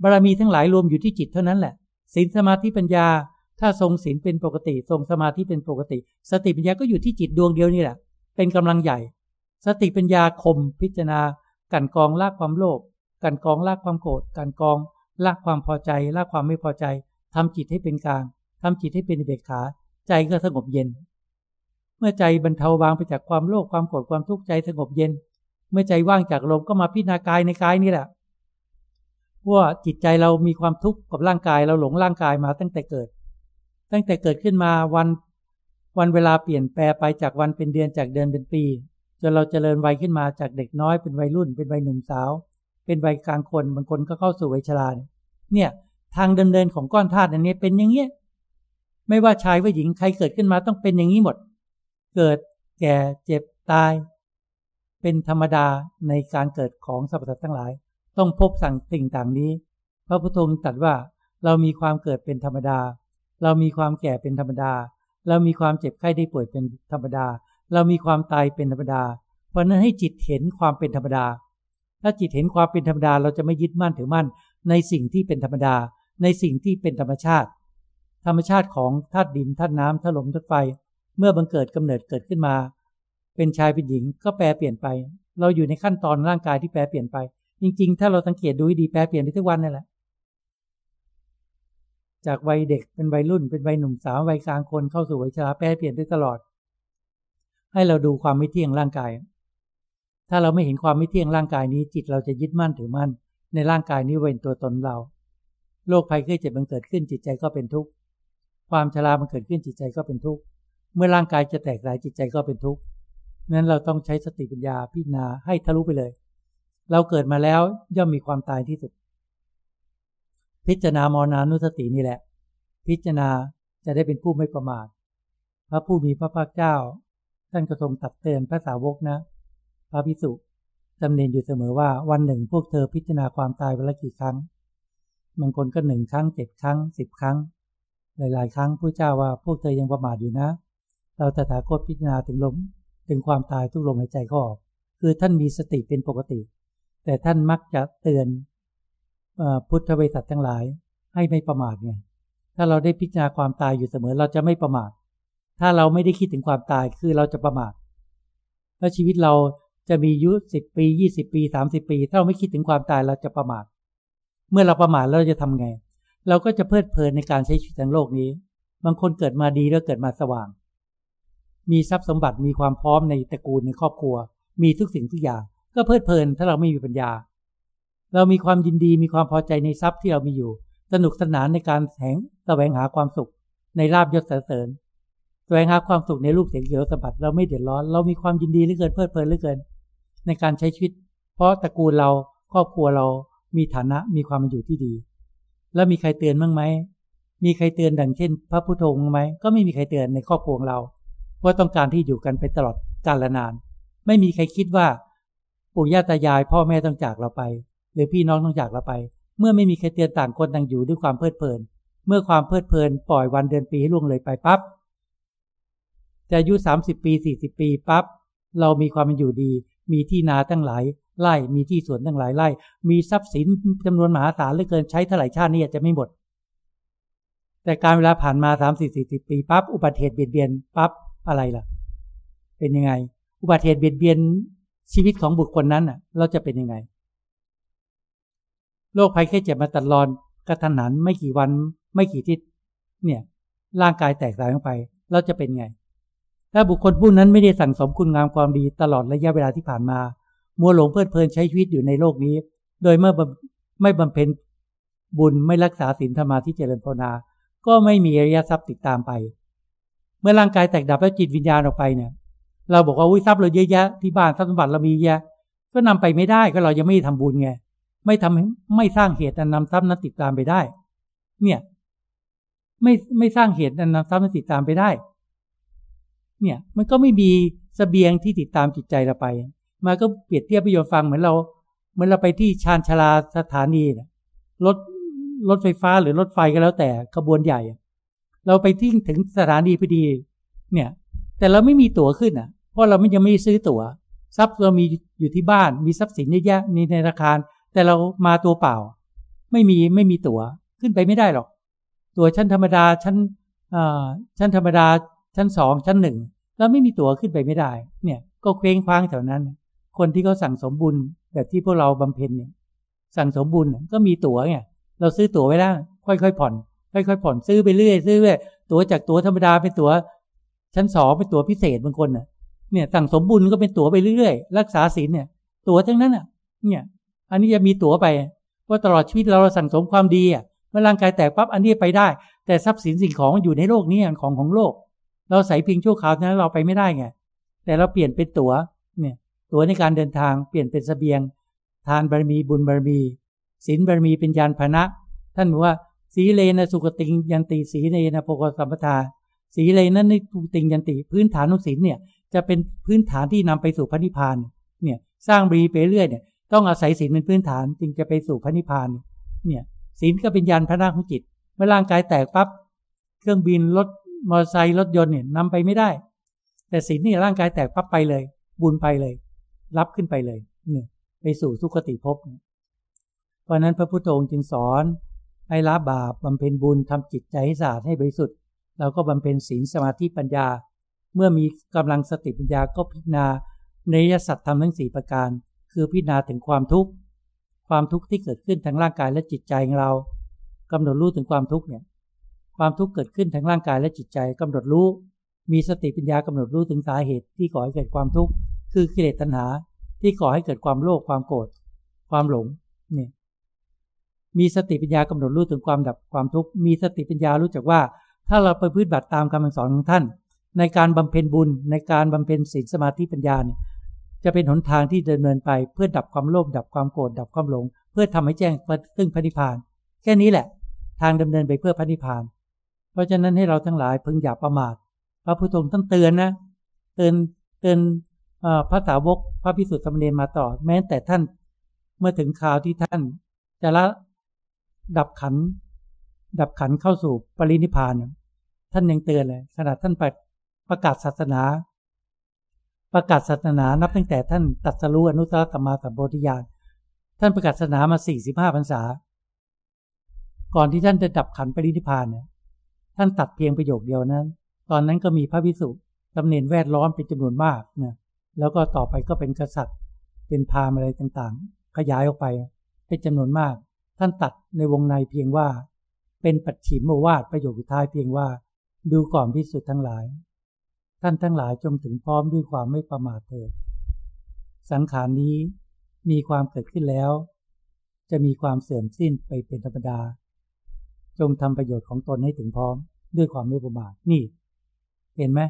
บารมีทั้งหลายรวมอยู่ที่จิตเท่านั้นแหละศีลสมาธิปัญญา ถ้าทรงศีลเป็นปกติ ทรงสมาธิเป็นปกติ สติปัญญาก็อยู่ที่จิตดวงเดียวนี่แหละ เป็นกำลังใหญ่ สติปัญญาคมพิจารณา กันกองลากความโลภกันกองลากความโกรธกันกองลากความพอใจลากความไม่พอใจทำจิตให้เป็นกลางทำจิตให้เป็นเบกขา ใจก็สงบเย็น เมื่อใจบรรเทาบางไปจากความโลภความโกรธความทุกข์ใจสงบเย็น เมื่อใจว่างจากลมก็มาพิจารณากายในกายนี่แหละว่าจิตใจเรามีความทุกข์กับร่างกายเราหลงร่างกายมาตั้งแต่เกิด ตั้งแต่เกิดขึ้นมาวันวันเวลาเปลี่ยนแปลไปจากวันเป็นเดือนจากเดือนเป็นปีจนเราจเจริญวัยขึ้นมาจากเด็กน้อยเป็นวัยรุ่น เป็นวัยหนุ่มสาว เป็นวัยกลางคนบางคนก็เข้าสู่วัยชราเนี่ย ทางดำเนินของก้อนธาตุอันนี้เป็นอย่างเงี้ยไม่ว่าชายว่าหญิงใครเกิดขึ้นมาต้องเป็นอย่างนี้หมด เกิดแก่เจ็บตาย เป็นธรรมดาในการเกิดของสรรพสัตว์ทั้งหลาย ต้องพบสั่งสิ่งต่างนี้ พระพุทธองค์ตรัสว่าเรามีความเกิดเป็นธรรมดา เรามีความแก่เป็นธรรมดา เรามีความเจ็บไข้ได้ป่วยเป็นธรรมดา เรามีความตายเป็นธรรมดา เพราะนั้นให้จิตเห็นความเป็นธรรมดา ถ้าจิตเห็นความเป็นธรรมดา เราจะไม่ยึดมั่นถือมั่นในสิ่งที่เป็นธรรมดา ในสิ่งที่เป็นธรรมชาติ ธรรมชาติของธาตุดินธาตุน้ำธาตุลมธาตุไฟ เมื่อบังเกิดกำเนิดเกิดขึ้นมา เป็นชายเป็นหญิงก็แปรเปลี่ยนไป เราอยู่ในขั้นตอนร่างกายที่แปรเปลี่ยนไป จริง ๆ ถ้าเราสังเกตดูดีแปรเปลี่ยนไปทุกวันนั่นแหละ จากวัยเด็กเป็นวัยรุ่นเป็นวัยหนุ่มสาววัยกลางคนเข้าสู่วัยชราแปรเปลี่ยนไปตลอด ให้เราดูความไม่เที่ยงร่างกาย ถ้าเราไม่เห็นความไม่เที่ยงร่างกายนี้จิตเราจะยึดมั่นถือมั่น ในร่างกายนี้เป็นตัวตนเราโรคภัยไข้เจ็บมันเกิดขึ้นจิตใจก็เป็นทุกข์ความชรามันเกิดขึ้นจิตใจก็เป็นทุกข์ เมื่อร่างกายจะแตกลายจิตใจก็เป็นทุกข์นั้นเราต้องใช้สติปัญญาพิจารณาให้ทะลุไปเลย เราเกิดมาแล้วย่อมมีความตายที่สุด พิจารณามรณานุสตินี่แหละ พิจารณาจะได้เป็นผู้ไม่ประมาทพระผู้มีพระภาคเจ้า ท่านก็ทรงตัดเตือนพระสาวกนะ พระพิสุจำเนียนอยู่เสมอว่าวันหนึ่งพวกเธอพิจารณาความตายวันละกี่ครั้งบางคนก็หนึ่งครั้งเจ็ดครั้งสิบครั้ง หลาย ๆ ครั้งผู้เจ้าว่าพวกเธอยังประมาทอยู่นะ เราตถาคตพิจารณาถึงลมถึงความตายทุกลมหายใจก็ออก คือท่านมีสติเป็นปกติ แต่ท่านมักจะเตือนพุทธบริษัททั้งหลาย ให้ไม่ประมาทไงถ้าเราได้พิจารณาความตายอยู่เสมอเราจะไม่ประมาท ถ้าเราไม่ได้คิดถึงความตายคือเราจะประมาทแล้วชีวิตเราจะมีอายุสิบปียี่สิบปีสามสิบปี ถ้าเราไม่คิดถึงความตายเราจะประมาท เมื่อเราประมาทเราจะทำไง เราก็จะเพลิดเพลินในการใช้ชีวิตทางโลกนี้ บางคนเกิดมาดีแล้วเกิดมาสว่าง มีทรัพย์สมบัติมีความพร้อมในตระกูลในครอบครัว มีทุกสิ่งทุกอย่าง ก็เพลิดเพลินถ้าเราไม่มีปัญญา เรามีความยินดีมีความพอใจในทรัพย์ที่เรามีอยู่ สนุกสนานในการแสงแสวงหาความสุข ในลาบยศเสริญแสวงหาความสุขในรูปเสียงเขียวสัมผัสเราไม่เดือดร้อน เรามีความยินดีเหลือเกินเพลิดเพลินเหลือเกิน ในการใช้ชีวิต เพราะตระกูลเราครอบครัวเรามีฐานะมีความอยู่ที่ดี แล้วมีใครเตือนบ้างไหมมีใครเตือนดังเช่น พระพุทโธไหมก็ไม่มีใครเตือนในครอบครัวเรา ว่าต้องการที่อยู่กันไปตลอดกาลนาน ไม่มีใครคิดว่า ปู่ย่าตายาย พ่อแม่ต้องจากเราไป หรือพี่น้องต้องจากเราไป เมื่อไม่มีใครเตือนต่างคนต่างอยู่ด้วยความเพลิดเพลิน เมื่อความเพลิดเพลินปล่อยวันเดือนปีให้ล่วงเลยไปปับ๊บจะอายุสามสิบปีสี่สิบปีปับ๊บเรามีความเป็นอยู่ดี มีที่นาตั้งหลายไร่มีที่สวนตั้งหลายไร่ มีทรัพย์สินจำนวนมหาศาลเหลือเกินใช้เท่าไหร่ชาตินี้จะไม่หมด แต่การเวลาผ่านมาสามสี่สี่สิบปีปั๊บอุบัติเหตุเบียดเบียนปั๊บ อะไรล่ะ เป็นยังไง อุบัติเหตุเบียดเบียนชีวิตของบุคคลนั้นอะ เราจะเป็นยังไงโรคภัยแค่เจ็บมาตัดรอนกระทันหันไม่กี่วัน ไม่กี่ทิศเนี่ย ร่างกายแตกสลายลงไป เราจะเป็นไง ถ้าบุคคลผู้นั้นไม่ได้สั่งสมคุณงามความดีตลอดระยะเวลาที่ผ่านมา มัวหลงเพลิดเพลินใช้ชีวิตอยู่ในโลกนี้ โดยเมื่อไม่บำเพ็ญบุญไม่รักษาศีลธรรมาที่เจริญภาวนา ก็ไม่มีอริยทรัพย์ติดตามไป เมื่อร่างกายแตกดับแล้วจิตวิญญาณออกไปเนี่ย เราบอกว่าวิทรัพย์เราเยอะแยะที่บ้านทรัพย์สมบัติเรามีเยอะก็นำไปไม่ได้ก็เรายังไม่ทำบุญไงไม่ทำไม่สร้างเหตุอันนำทรัพย์นั้นติดตามไปได้ เนี่ย ไม่ไม่สร้างเหตุอันนำทรัพย์นั้นติดตามไปได้ เนี่ย มันก็ไม่มีสเสบียงที่ติดตามจิตใจเราไปมาก็เปรียบเทียบประโยชน์ฟังเหมือนเราเหมือนเราไปที่ชานชาลาสถานีรถรถไฟฟ้าหรือรถไฟก็แล้วแต่ขบวนใหญ่ เราไปที่ถึงสถานีพอดี เนี่ย แต่เราไม่มีตั๋วขึ้นอะ เพราะเราไม่ยังไม่ซื้อตั๋ว ทรัพย์เรามีอยู่ที่บ้าน มีทรัพย์สินเยอะแยะในธนาคาร แต่เรามาตัวเปล่า ไม่มีไม่มีตั๋ว ขึ้นไปไม่ได้หรอก ตัวชั้นธรรมดาชั้นชั้นธรรมดาชั้นสองชั้นหนึ่งเราไม่มีตั๋วขึ้นไปไม่ได้ เนี่ย ก็เคว้งคว้างแถวนั้น คนที่เขาสั่งสมบุญแบบที่พวกเราบำเพ็ญเนี่ย สั่งสมบุญก็มีตั๋วเนี่ย เราซื้อตั๋วไว้แล้วค่อยๆผ่อน ค่อยๆผ่อนซื้อไปเรื่อยซื้อไปตั๋วจากตั๋วธรรมดาเป็นตั๋วชั้นสองเป็นตั๋วพิเศษบางคนเนี่ยสั่งสมบุญก็เป็นตั๋วไปเรื่อยๆรักษาศีลเนี่ย ตั๋วทั้งนั้นอะ เนี่ย อันนี้จะมีตั๋วไปว่าตลอดชีวิตเราสั่งสมความดีอะเมื่อร่างกายแตกปั๊บอันนี้ไปได้ แต่ทรัพย์สินสิ่งของอยู่ในโลกนี้ของของโลก เราใส่เพียงชั่วคราวนั้นเราไปไม่ได้ไงแต่เราเปลี่ยนเป็นตั๋วเนี่ย ตั๋วในการเดินทางเปลี่ยนเป็นสเสบียง ทานบารมีบุญบารมีศีลบารมีเป็นยานพานะ ท่านบอกว่า สีเลนะสุกติงยันติสีเลนะโพกสัมปทา สีเลนั้นในทุติงยันติพื้นฐานของศีลเนี่ย จะเป็นพื้นฐานที่นำไปสู่พระนิพพานเนี่ย สร้างบรีไปเรื่อยเนี่ย ต้องอาศัยศีลเป็นพื้นฐานจึงจะไปสู่พระนิพพานเนี่ยศีลก็เป็นยานพระนาของจิต เมื่อร่างกายแตกปั๊บเครื่องบินรถมอเตอร์ไซค์รถยนต์เนี่ยนำไปไม่ได้ แต่ศีลนี่ร่างกายแตกปั๊บไปเลย บุญไปเลย รับขึ้นไปเลยเนี่ยไปสู่สุคติภพเพราะนั้นพระพุทธองค์จึงสอน ให้ละบาปบำเพ็ญบุญทำจิตใจให้สะอาดให้บริสุทธิ์เราก็บำเพ็ญศีลสมาธิปัญญา เมื่อมีกำลังสติปัญญาก็พิจารณาในยสัตว์ทำทั้งสี่ประการ คือพิจารณาถึงความทุกข์ความทุกข์ที่เกิดขึ้นทางร่างกายและจิตใจของเรากำหนดรู้ถึงความทุกข์เนี่ยความทุกข์เกิดขึ้นทางร่างกายและจิตใจกำหนดรู้ มีสติปัญญากำหนดรู้ถึงสาเหตุที่ก่อให้เกิดความทุกข์คือกิเลสตัณหาที่ก่อให้เกิดความโลภความโกรธความหลงเนี่ย มีสติปัญญากำหนดรู้ถึงความดับความทุกข์มีสติปัญญารู้จักว่า ถ้าเราไปพื้นบัติตามคำสอนของท่าน ในการบำเพ็ญบุญ ในการบำเพ็ญศีลสมาธิปัญญาเนี่ยจะเป็นหนทางที่ดำเนินไปเพื่อดับความโลภดับความโกรธดับความหลง เพื่อทำให้แจ้งซึ่งพระนิพพาน แค่นี้แหละ ทางดำเนินไปเพื่อพระนิพพาน เพราะฉะนั้นให้เราทั้งหลายพึงอย่าประมาทพระพุทธองค์ต้องเตือนนะเตือนเตือนพระสาวกพระพิสุทธิ์สมเด็จมาต่อ แม้แต่ท่านเมื่อถึงคราวที่ท่านจะละ ดับขัน ดับขันเข้าสู่ปรินิพานท่านยังเตือนเลยขนาดท่านประกาศศาสนา ประกาศศาสนานับตั้งแต่ท่านตัดสรู้อนุตตรสัมมาสัมโพธิญาณท่านประกาศศาสนามาสี่สิบห้าพรรษา ก่อนที่ท่านจะดับขันปรินิพานเนี่ยท่านตัดเพียงประโยคเดียวนั้น ตอนนั้นก็มีพระวิสุตำเนนแวดล้อมเป็นจำนวนมากเนี่ยแล้วก็ต่อไปก็เป็นกษัตริย์ เป็นพามอะไรต่างๆ ขยายออกไปเป็นจำนวนมาก ท่านตัดในวงในเพียงว่า เป็นปัจฉิมโมวาทประโยคสุดท้ายเพียงว่า ดูก่อนพิสุทธ์ทั้งหลาย ท่านทั้งหลายจงถึงพร้อมด้วยความไม่ประมาทเถิดสังขารนี้มีความเกิดขึ้นแล้ว จะมีความเสื่อมสิ้นไปเป็นธรรมดา จงทำประโยชน์ของตนให้ถึงพร้อมด้วยความไม่ประมาทนี่ เห็นไหม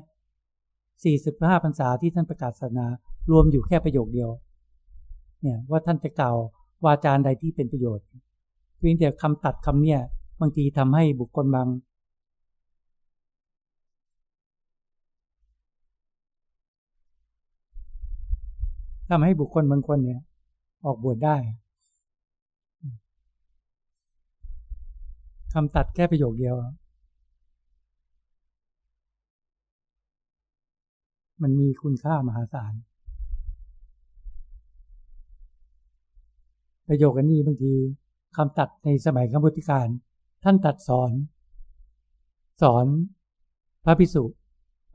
สี่สิบห้าพรรษาที่ท่านประกาศศาสนารวมอยู่แค่ประโยคเดียว เนี่ยว่าท่านจะกล่าววาจาใดที่เป็นประโยชน์ เพียงแต่คำตัดคำเนี่ย บางทีทำให้บุคคลบางทำให้บุคคลบางคนเนี่ย ออกบวชได้คำตัดแค่ประโยคเดียว มันมีคุณค่ามหาศาลประโยคนี้บางที คำตัดในสมัยคำพุทธิการ ท่านตัดสอน สอนพระพิสุ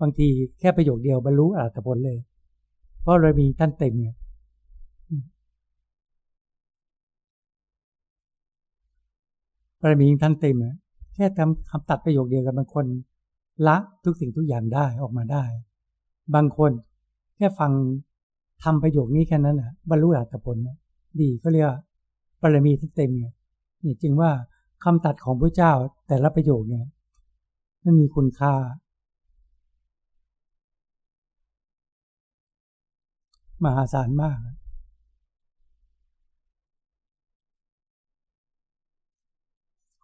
บางทีแค่ประโยคเดียวบรรลุอรหัตผลเลย เพราะเรามีท่านเต็มเนี่ยบารมีท่านเต็มแค่ทำคำตัดประโยคเดียวกันบางคน ละทุกสิ่งทุกอย่างได้ออกมาได้ บางคนแค่ฟังทำประโยคนี้แค่นั้นอะบรรลุอรหัตผลดีก็เรียก บารมีท่านเต็มเนี่ยนี่จึงว่าคำตัดของพระเจ้าแต่ละประโยคเนี่ยมันมีคุณค่า มหาศาลมาก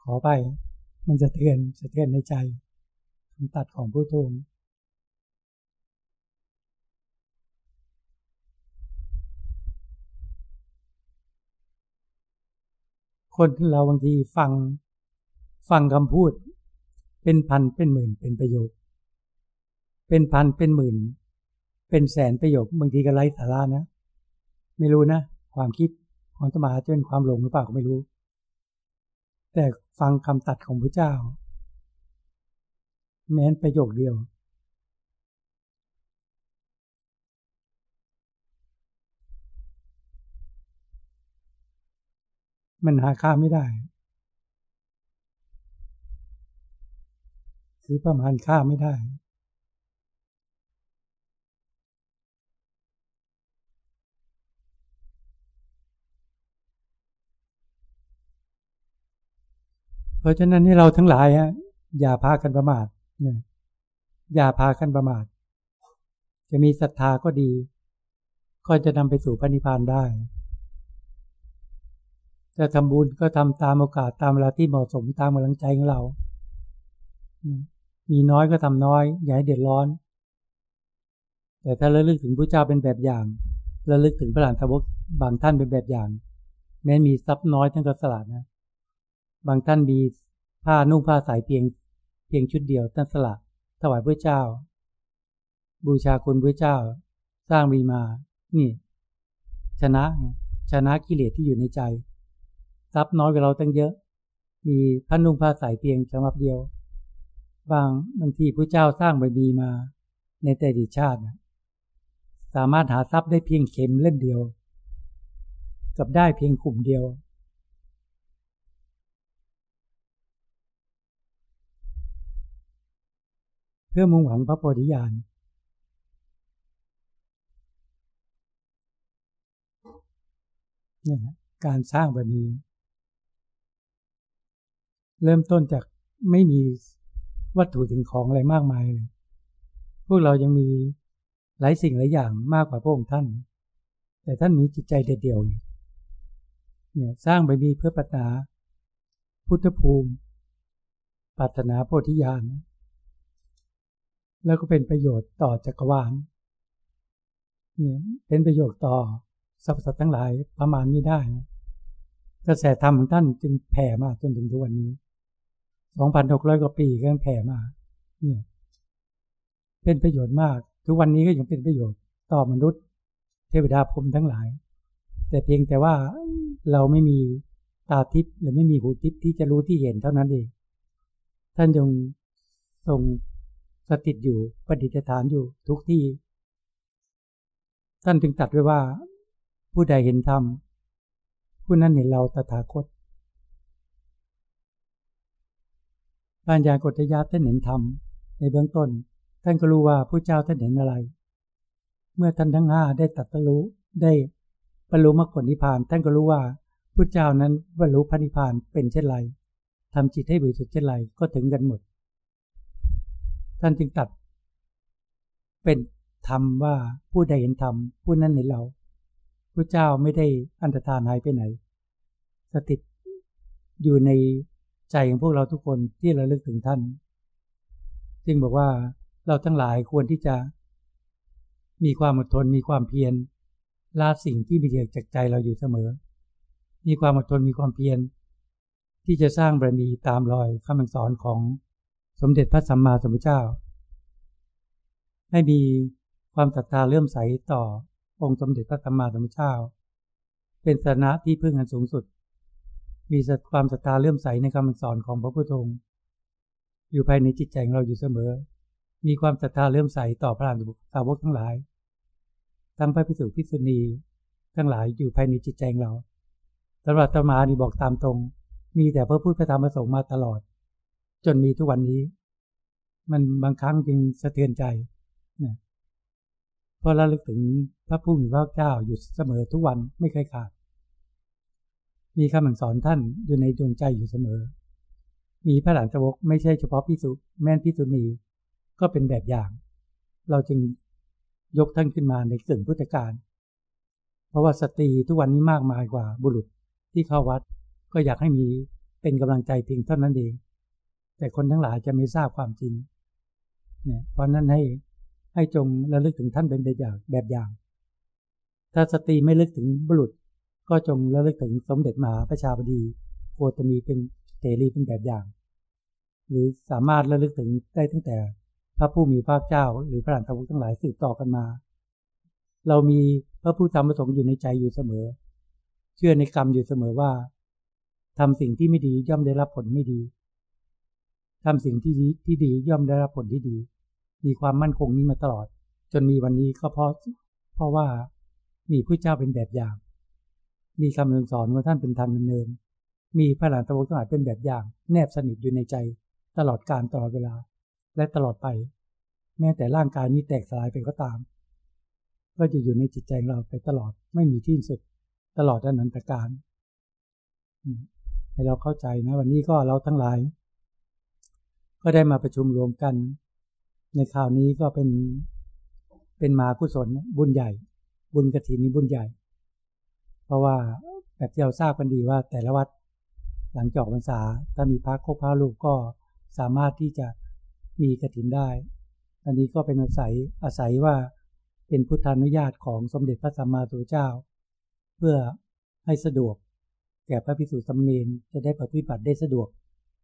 ขอไป มันจะเทือนจะเทือนในใจคำตัดของผู้ทูล คนเราบางทีฟังฟังคำพูด เป็นพันเป็นหมื่นเป็นประโยค เป็นพันเป็นหมื่น เป็นแสนประโยคบางทีก็ไร้สาระนะ ไม่รู้นะ ความคิดของตมาจะเป็นความหลงหรือเปล่าก็ไม่รู้ แต่ฟังคำตัดของพระเจ้า แม้นประโยคเดียว มันหาค่าไม่ได้ คือประมาณค่าไม่ได้ เพราะฉะนั้นให้เราทั้งหลายฮะอย่าพากันประมาทเนี่ยอย่าพากันประมาท จะมีศรัทธาก็ดี ก็จะนำไปสู่พระนิพพานได้ จะทำบุญก็ทำตามโอกาสตามเวลาที่เหมาะสมตามกำลังใจของเรา มีน้อยก็ทำน้อย อย่าให้เดือดร้อน แต่ถ้าระลึกถึงพระเจ้าเป็นแบบอย่างระลึกถึงพระหลานทวกบางท่านเป็นแบบอย่าง แม้มีทรัพย์น้อยท่านก็สละนะ บางท่านมีผ้านุ่งผ้าสายเพียงเพียงชุดเดียวท่านสละถวายพระเจ้า บูชาคุณพระเจ้า สร้างมีมา นี่ ชนะชนะกิเลสที่อยู่ในใจ ทรัพย์น้อยกว่าเราตั้งเยอะ มีพันนุ่งผ้าสายเพียงฉบับเดียว บางบางทีพระเจ้าสร้างใบบีมาในแต่ดิชาตินะสามารถหาทรัพย์ได้เพียงเข็มเล่มเดียว กับได้เพียงกลุ่มเดียว เพื่อมุ่งหวังพระโพธิญาณเนี่ยนะการสร้างแบบนี้ เริ่มต้นจากไม่มีวัตถุสิ่งของอะไรมากมายเลย พวกเรายังมีหลายสิ่งหลายอย่างมากกว่าพระองค์ท่าน แต่ท่านมีจิตใจเดียวเนี่ยสร้างไปมีเพื่อปัตนาพุทธภูมิปัตนาโพธิญาณแล้วก็เป็นประโยชน์ต่อจักรวาลเนี่ยเป็นประโยชน์ต่อสรรพสัตว์ทั้งหลายประมาณไม่ได้ กระแสธรรมของท่านจึงแผ่มาจนถึงทุกวันนี้ สองพันหกร้อยกว่าปีก็แผ่มาเนี่ยเป็นประโยชน์มาก ทุกวันนี้ก็ยังเป็นประโยชน์ต่อมนุษย์ เทวดาพรมทั้งหลาย แต่เพียงแต่ว่าเราไม่มีตาทิพย์หรือไม่มีหูทิพย์ที่จะรู้ที่เห็นเท่านั้นเอง ท่านยังทรงสถิตอยู่ประดิษฐานอยู่ทุกที่ ท่านจึงตัดไว้ว่า ผู้ใดเห็นธรรมผู้นั้นเห็นเราตถาคต ปัญญากฏญาท่านเห็นธรรมในเบื้องต้น ท่านก็รู้ว่าผู้เจ้าท่านเห็นอะไร เมื่อท่านทั้งห้าได้ตัดรู้ได้บรรลุมรรคผลนิพพาน ท่านก็รู้ว่าผู้เจ้านั้นบรรลุพระนิพพานเป็นเช่นไรทำจิตให้บริสุทธิ์เช่นไรก็ถึงกันหมด ท่านจึงตัด เป็นธรรมว่าผู้ใดเห็นธรรมผู้นั้นเห็นเราผู้เจ้าไม่ได้อันตรธานหายไปไหนสติตอยู่ใน ใจของพวกเราทุกคนที่ราเลึกถึงท่าน จึงบอกว่าเราทั้งหลายควรที่จะ มีความอดทนมีความเพียรละสิ่งที่มีเดียจากใจเราอยู่เสมอ มีความอดทนมีความเพียรที่จะสร้างบารมีตามรอยคำสอนของสมเด็จพระสัมมาสัมพุทธเจ้า ให้มีความศรัทธาเลื่อมใสต่อองค์สมเด็จพระสัมมาสัมพุทธเจ้า เป็นสนะที่พึ่งอันสูงสุด มีความศรัทธาเลื่อมใสในคำสอนของพระพุทธองค์อยู่ภายในจิตใจของเราอยู่เสมอ มีความศรัทธาเลื่อมใสต่อพระอรหันตสาวกทั้งหลาย ทั้งพระพิสุพิสุณีทั้งหลายอยู่ภายในจิตใจของเราสำหรับตมานี่บอกตามตรง มีแต่พระพุทธพระธรรมประสงค์มาตลอด จนมีทุกวันนี้ มันบางครั้งจึงสะเทือนใจนะเพราะเราลึกถึงพระผู้มีพระเจ้าอยู่เสมอทุกวันไม่เคยขาด มีคำสอนท่านอยู่ในดวงใจอยู่เสมอ มีพระหลานสวกไม่ใช่เฉพาะพิสุแม่นพิสุณีก็เป็นแบบอย่าง เราจึงยกท่านขึ้นมาในกึ่งพุทธการ เพราะว่าสตรีทุกวันนี้มากมายกว่าบุรุษที่เข้าวัด ก็อยากให้มีเป็นกำลังใจเพียงเท่านั้นเอง แต่คนทั้งหลายจะไม่ทราบความจริงเนี่ยเพราะนั้นให้ให้จงระลึกถึงท่านเป็นแบบอย่างแบบอย่าง ถ้าสตรีไม่ลึกถึงบุรุษ ก็จงระลึกถึงสมเด็จมหาประชาบดีโคตมีเป็นเตรีเป็นแบบอย่าง หรือสามารถระลึกถึงได้ตั้งแต่พระผู้มีพระเจ้า หรือพระหลานทวุทั้งหลายสืบต่อกันมา เรามีพระผู้ทำประสงค์อยู่ในใจอยู่เสมอ เชื่อในกรรมอยู่เสมอว่าทำสิ่งที่ไม่ดีย่อมได้รับผลไม่ดีทำสิ่งที่ดีที่ดีย่อมได้รับผลที่ดี มีความมั่นคงนี้มาตลอด จนมีวันนี้ก็เพราะเพราะว่ามีพระเจ้าเป็นแบบอย่าง มีคำสอนว่าท่านเป็นทางดำเนิน มีพระหลานตะวันทั้งหลายเป็นแบบอย่าง แนบสนิทอยู่ในใจ ตลอดการตลอดเวลา และตลอดไป แม้แต่ร่างกายนี้แตกสลายไปก็ตาม ก็จะอยู่ในจิตใจเราไปตลอดไม่มีที่สุด ตลอดอนันตการให้เราเข้าใจนะวันนี้ก็เราทั้งหลาย ก็ได้มาประชุมรวมกัน ในคราวนี้ก็เป็นเป็นมากุศลบุญใหญ่ บุญกระถินนี้บุญใหญ่ ราะว่าแบบที่เราทราบกันดีว่าแต่ละวัดหลังจอกพรรษาถ้ามีพระโคพระลูกก็สามารถที่จะมีกระถินได้ อันนี้ก็เป็นอาศัยอาศัยว่าเป็นพุทธานุญาตของสมเด็จพระสัมมาสัมพุทธเจ้า เพื่อให้สะดวก แก่พระภิกษุสมณีจะได้ปฏิบัติได้สะดวก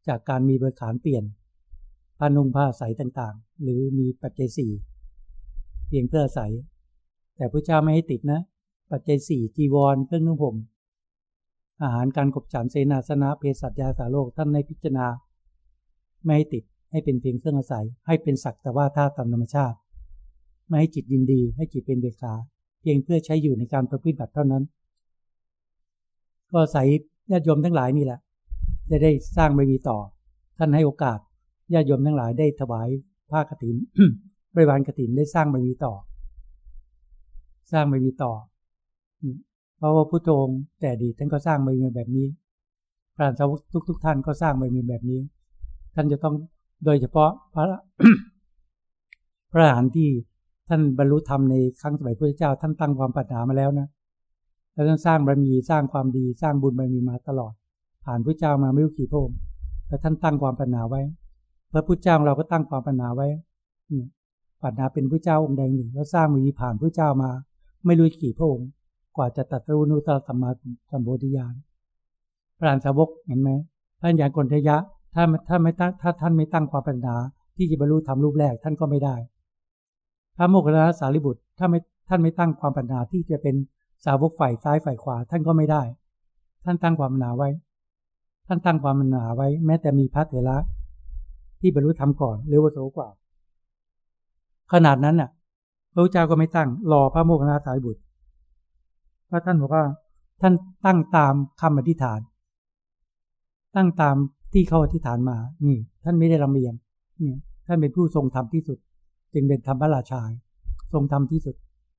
จากการมีบริขารเปลี่ยนผ้านุ่งผ้าใสต่างๆ หรือมีปัจจัยสี่เพียงเพื่อใสแต่พระเจ้าไม่ให้ติดนะ ปัจจัยสี่จีวรเครื่องนุ่งห่มอาหารการกบฉันเสนาสนะเภสัชยาสาโลกท่านในพิจารณา ไม่ให้ติดให้เป็นเพียงเครื่องอาศัย ให้เป็นศักแต่ว่าท่าตามธรรมชาติ ไม่ให้จิตยินดีให้จิตเป็นเบกาเพียงเพื่อใช้อยู่ในการประพฤติบัติเท่านั้น ก็ใส่ญาติโยมทั้งหลายนี่แหละจะได้สร้างไม่มีต่อ ท่านให้โอกาสญาติโยมทั้งหลายได้ถวายผ้ากฐินบริวารกฐินได้สร้างบารมีต่อ สร้างบารมีต่อ เพราะว่าพุทโธแต่ดีท่านก็สร้างบารมีแบบนี้พระสาวกทุกทุกท่านก็สร้างบารมีแบบนี้ ท่านจะต้องโดยเฉพาะพระพระอรหันต์ที่ท่านบรรลุธรรมในครั้งสมัยพระเจ้า ท่านตั้งความปรารถนามาแล้วนะแล้วท่านสร้างบารมีสร้างความดีสร้างบุญบารมีมาตลอด ผ่านพระเจ้ามาไม่รู้กี่พระองค์แล้วท่านตั้งความปรารถนาไว้ พระพุทธเจ้าเราก็ตั้งความปรารถนาไว้ปรารถนาเป็นพระเจ้าองค์ใดหนึ่ง แล้วสร้างมีผ่านพระเจ้ามา ไม่รู้กี่พระองค์ ว่าจะตัดรู้นุตตสัมมาสัมโพธิญาณพระอานสาวกเห็นไหมท่านอย่างกนทยะ ถ้าถ้าไม่ตั้งถ้าท่านไม่ตั้งความปรารถนา ที่จะบรรลุธรรมรูปแรกท่านก็ไม่ได้ พระโมคคัลลาสารีบุตร ถ้าไม่ท่านไม่ตั้งความปรารถนาที่จะเป็นสาวกฝ่ายซ้ายฝ่ายขวา ท่านก็ไม่ได้ ท่านตั้งความปรารถนาไว้ ท่านตั้งความปรารถนาไว้ แม้แต่มีพระเถระที่บรรลุธรรมก่อนหรือว่าโสกว่า ขนาดนั้นน่ะพระเจ้าก็ไม่ตั้งรอพระโมคคัลลาสายบุตร พระท่านบอกว่า ท่านตั้งตามคำอธิษฐาน ตั้งตามที่เขาอธิษฐานมา นี่ ท่านไม่ได้ลำเลียงนี่ท่านเป็นผู้ทรงธรรมที่สุด จึงเป็นธรรมราชาทรงธรรมที่สุด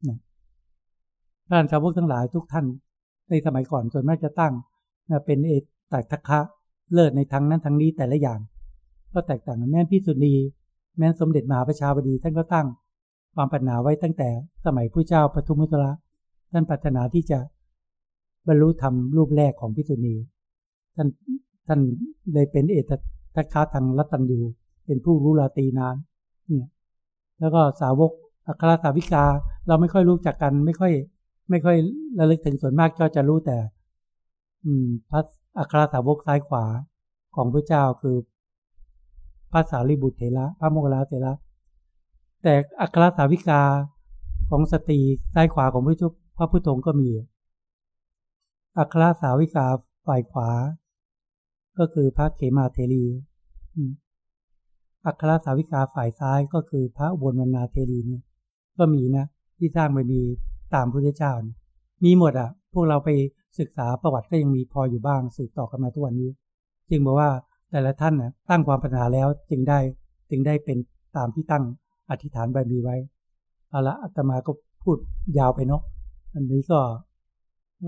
นะพระสาวพวกทั้งหลายทุกท่าน ในสมัยก่อนส่วนมากจะตั้งเป็นเอตตัทักคะเลิศในทางนั้นทางนี้แต่ละอย่าง ก็แตกต่างกันแม้พิสุณีแม้สมเด็จมหาประชาบดีท่านก็ตั้งความปรารถนาไว้ตั้งแต่สมัยพระเจ้าปทุมุตระ ท่านปรารถนาที่จะบรรลุธรรมรูปแรกของพิสุณีท่านท่านเลยเป็นเอตทัคคาทางรัตัญยูเป็นผู้รู้ลาตีนานเนี่ยแล้วก็สาวกอัครสาวิกาเราไม่ค่อยรู้จักกันไม่ค่อย ไม่ค่อยระลึกถึงส่วนมากก็จะรู้แต่ อืมพระอัครสาวกซ้ายขวาของพระเจ้าคือพระสารีบุตรเถระพระโมคคัลลาเถระแต่อัครสาวิกาของสตรีซ้ายขวาของพระชุ พระพุทธงก็มี อัครสาวิกาฝ่ายขวา ก็คือพระเขมาเทรีอัครสาวิกาฝ่ายซ้ายก็คือพระอุบลวรรณาเทรีเนี่ยก็มีนะ ที่สร้างบารมีตามพระเจ้านะมีหมดอะ พวกเราไปศึกษาประวัติก็ยังมีพออยู่บ้างสืบต่อกันมาทุกวันนี้ จึงบอกว่าแต่ละท่านนะตั้งความปรารถนาแล้วจึงได้จึงได้เป็นตามที่ตั้งอธิษฐานบารมีไว้เอาละอาตมาก็พูดยาวไปเนาะ อันนี้ก็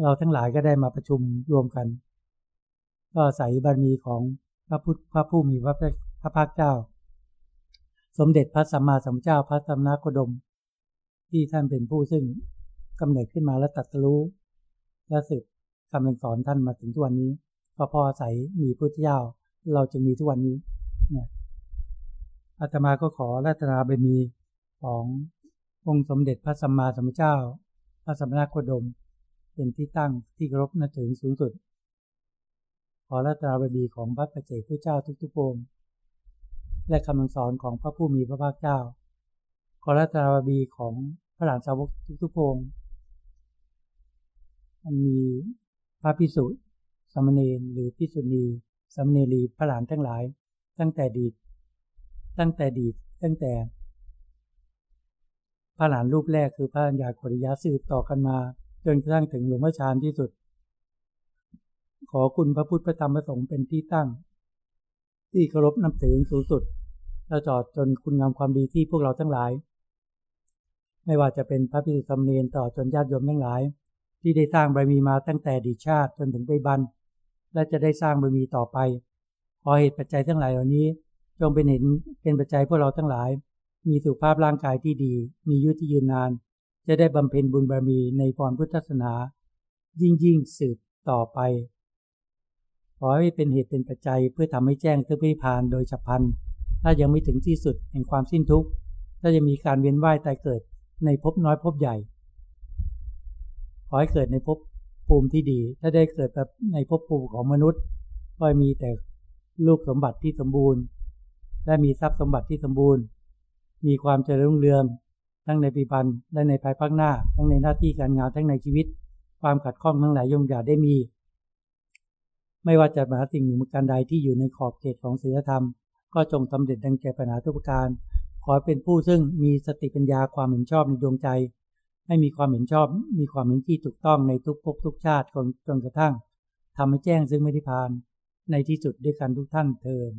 เราทั้งหลายก็ได้มาประชุมรวมกัน ก็ใส่บารมีของพระพุทธพระผู้มีพระพระภาคเจ้า สมเด็จพระสัมมาสัมพุทธเจ้าพระสัมมาโคดม ที่ท่านเป็นผู้ซึ่งกำเนิดขึ้นมาและตัดรู้และสืบคำสอนท่านมาถึงทุกวันนี้ก็พออาศัยมีพุทธเจ้า เราจึงมีทุกวันนี้เนี่ยอาตมาก็ขอรัตนาบารมีขององค์สมเด็จพระสัมมาสัมพุทธเจ้า พระสัมมาโคดม เป็นที่ตั้งที่เคารพนับถือสูงสุด ขอรัตนาบารมีของพระประเจกพระเจ้าทุกๆองค์และคำสอนของพระผู้มีพระภาคเจ้า ขอรัตนาบารมีของพระหลานสาวกทุกๆองค์มันมีพระพิสุสมณีหรือพิสุณีสมณีรีพระหลานทั้งหลาย ตั้งแต่ดีตั้งแต่ดีตั้งแต่ พระหลานรูปแรกคือพระัญญาโคริยะสืบต่อกันมา จนกระทั่งถึงหลวงพ่อชานที่สุด ขอคุณพระพุทธพระธรรมพระสงฆ์เป็นที่ตั้ง ที่เคารพนับถือสูงสุดแล้วจอดจนคุณงามความดีที่พวกเราทั้งหลาย ไม่ว่าจะเป็นพระพิสุทธิ์เนนต่อจนญาติโยมทั้งหลาย ที่ได้สร้างบารมีมาตั้งแต่ดีชาติจนถึงไปบัน และจะได้สร้างบารมีต่อไปขอเหตุปัจจัยทั้งหลายเหล่านี้ จงเป็นเห็นเป็นปัจจัยพวกเราทั้งหลาย มีสุขภาพร่างกายที่ดี มียุที่ยืนนาน จะได้บำเพ็ญบุญบารมีในพรพุทธศาสนา ยิ่งยิ่งสืบต่อไป ขอให้เป็นเหตุเป็นปัจจัยเพื่อทำให้แจ้งถึงพิพานโดยฉับพลันถ้ายังไม่ถึงที่สุดแห่งความสิ้นทุกข์ถ้าจะมีการเวียนว่ายตายเกิดในภพน้อยภพใหญ่ ขอให้เกิดในภพภูมิที่ดี ถ้าได้เกิดแบบในภพภูมิของมนุษย์ก็มีแต่ลูกสมบัติที่สมบูรณ์ และมีทรัพย์สมบัติที่สมบูรณ์ มีความเจริญรุ่งเรืองทั้งในปีพันและในภายภาคหน้า ทั้งในหน้าที่การงานทั้งในชีวิต ความขัดข้องทั้งหลายยงอมอย่าได้มี ไม่ว่าจะมาสิ่งหนึ่งการใดที่อยู่ในขอบเขตของศีลธรรม ก็จงสำเร็จดังแก่ปัญหาทุกประการ ขอเป็นผู้ซึ่งมีสติปัญญาความเห็นชอบในดวงใจ ให้มีความเห็นชอบ มีความเห็นที่ถูกต้องในทุกภพทุกชาติจนกระทั่งทำให้แจ้งซึ่งไม่ได้พาน ในที่สุดด้วยกันทุกท่านเทิน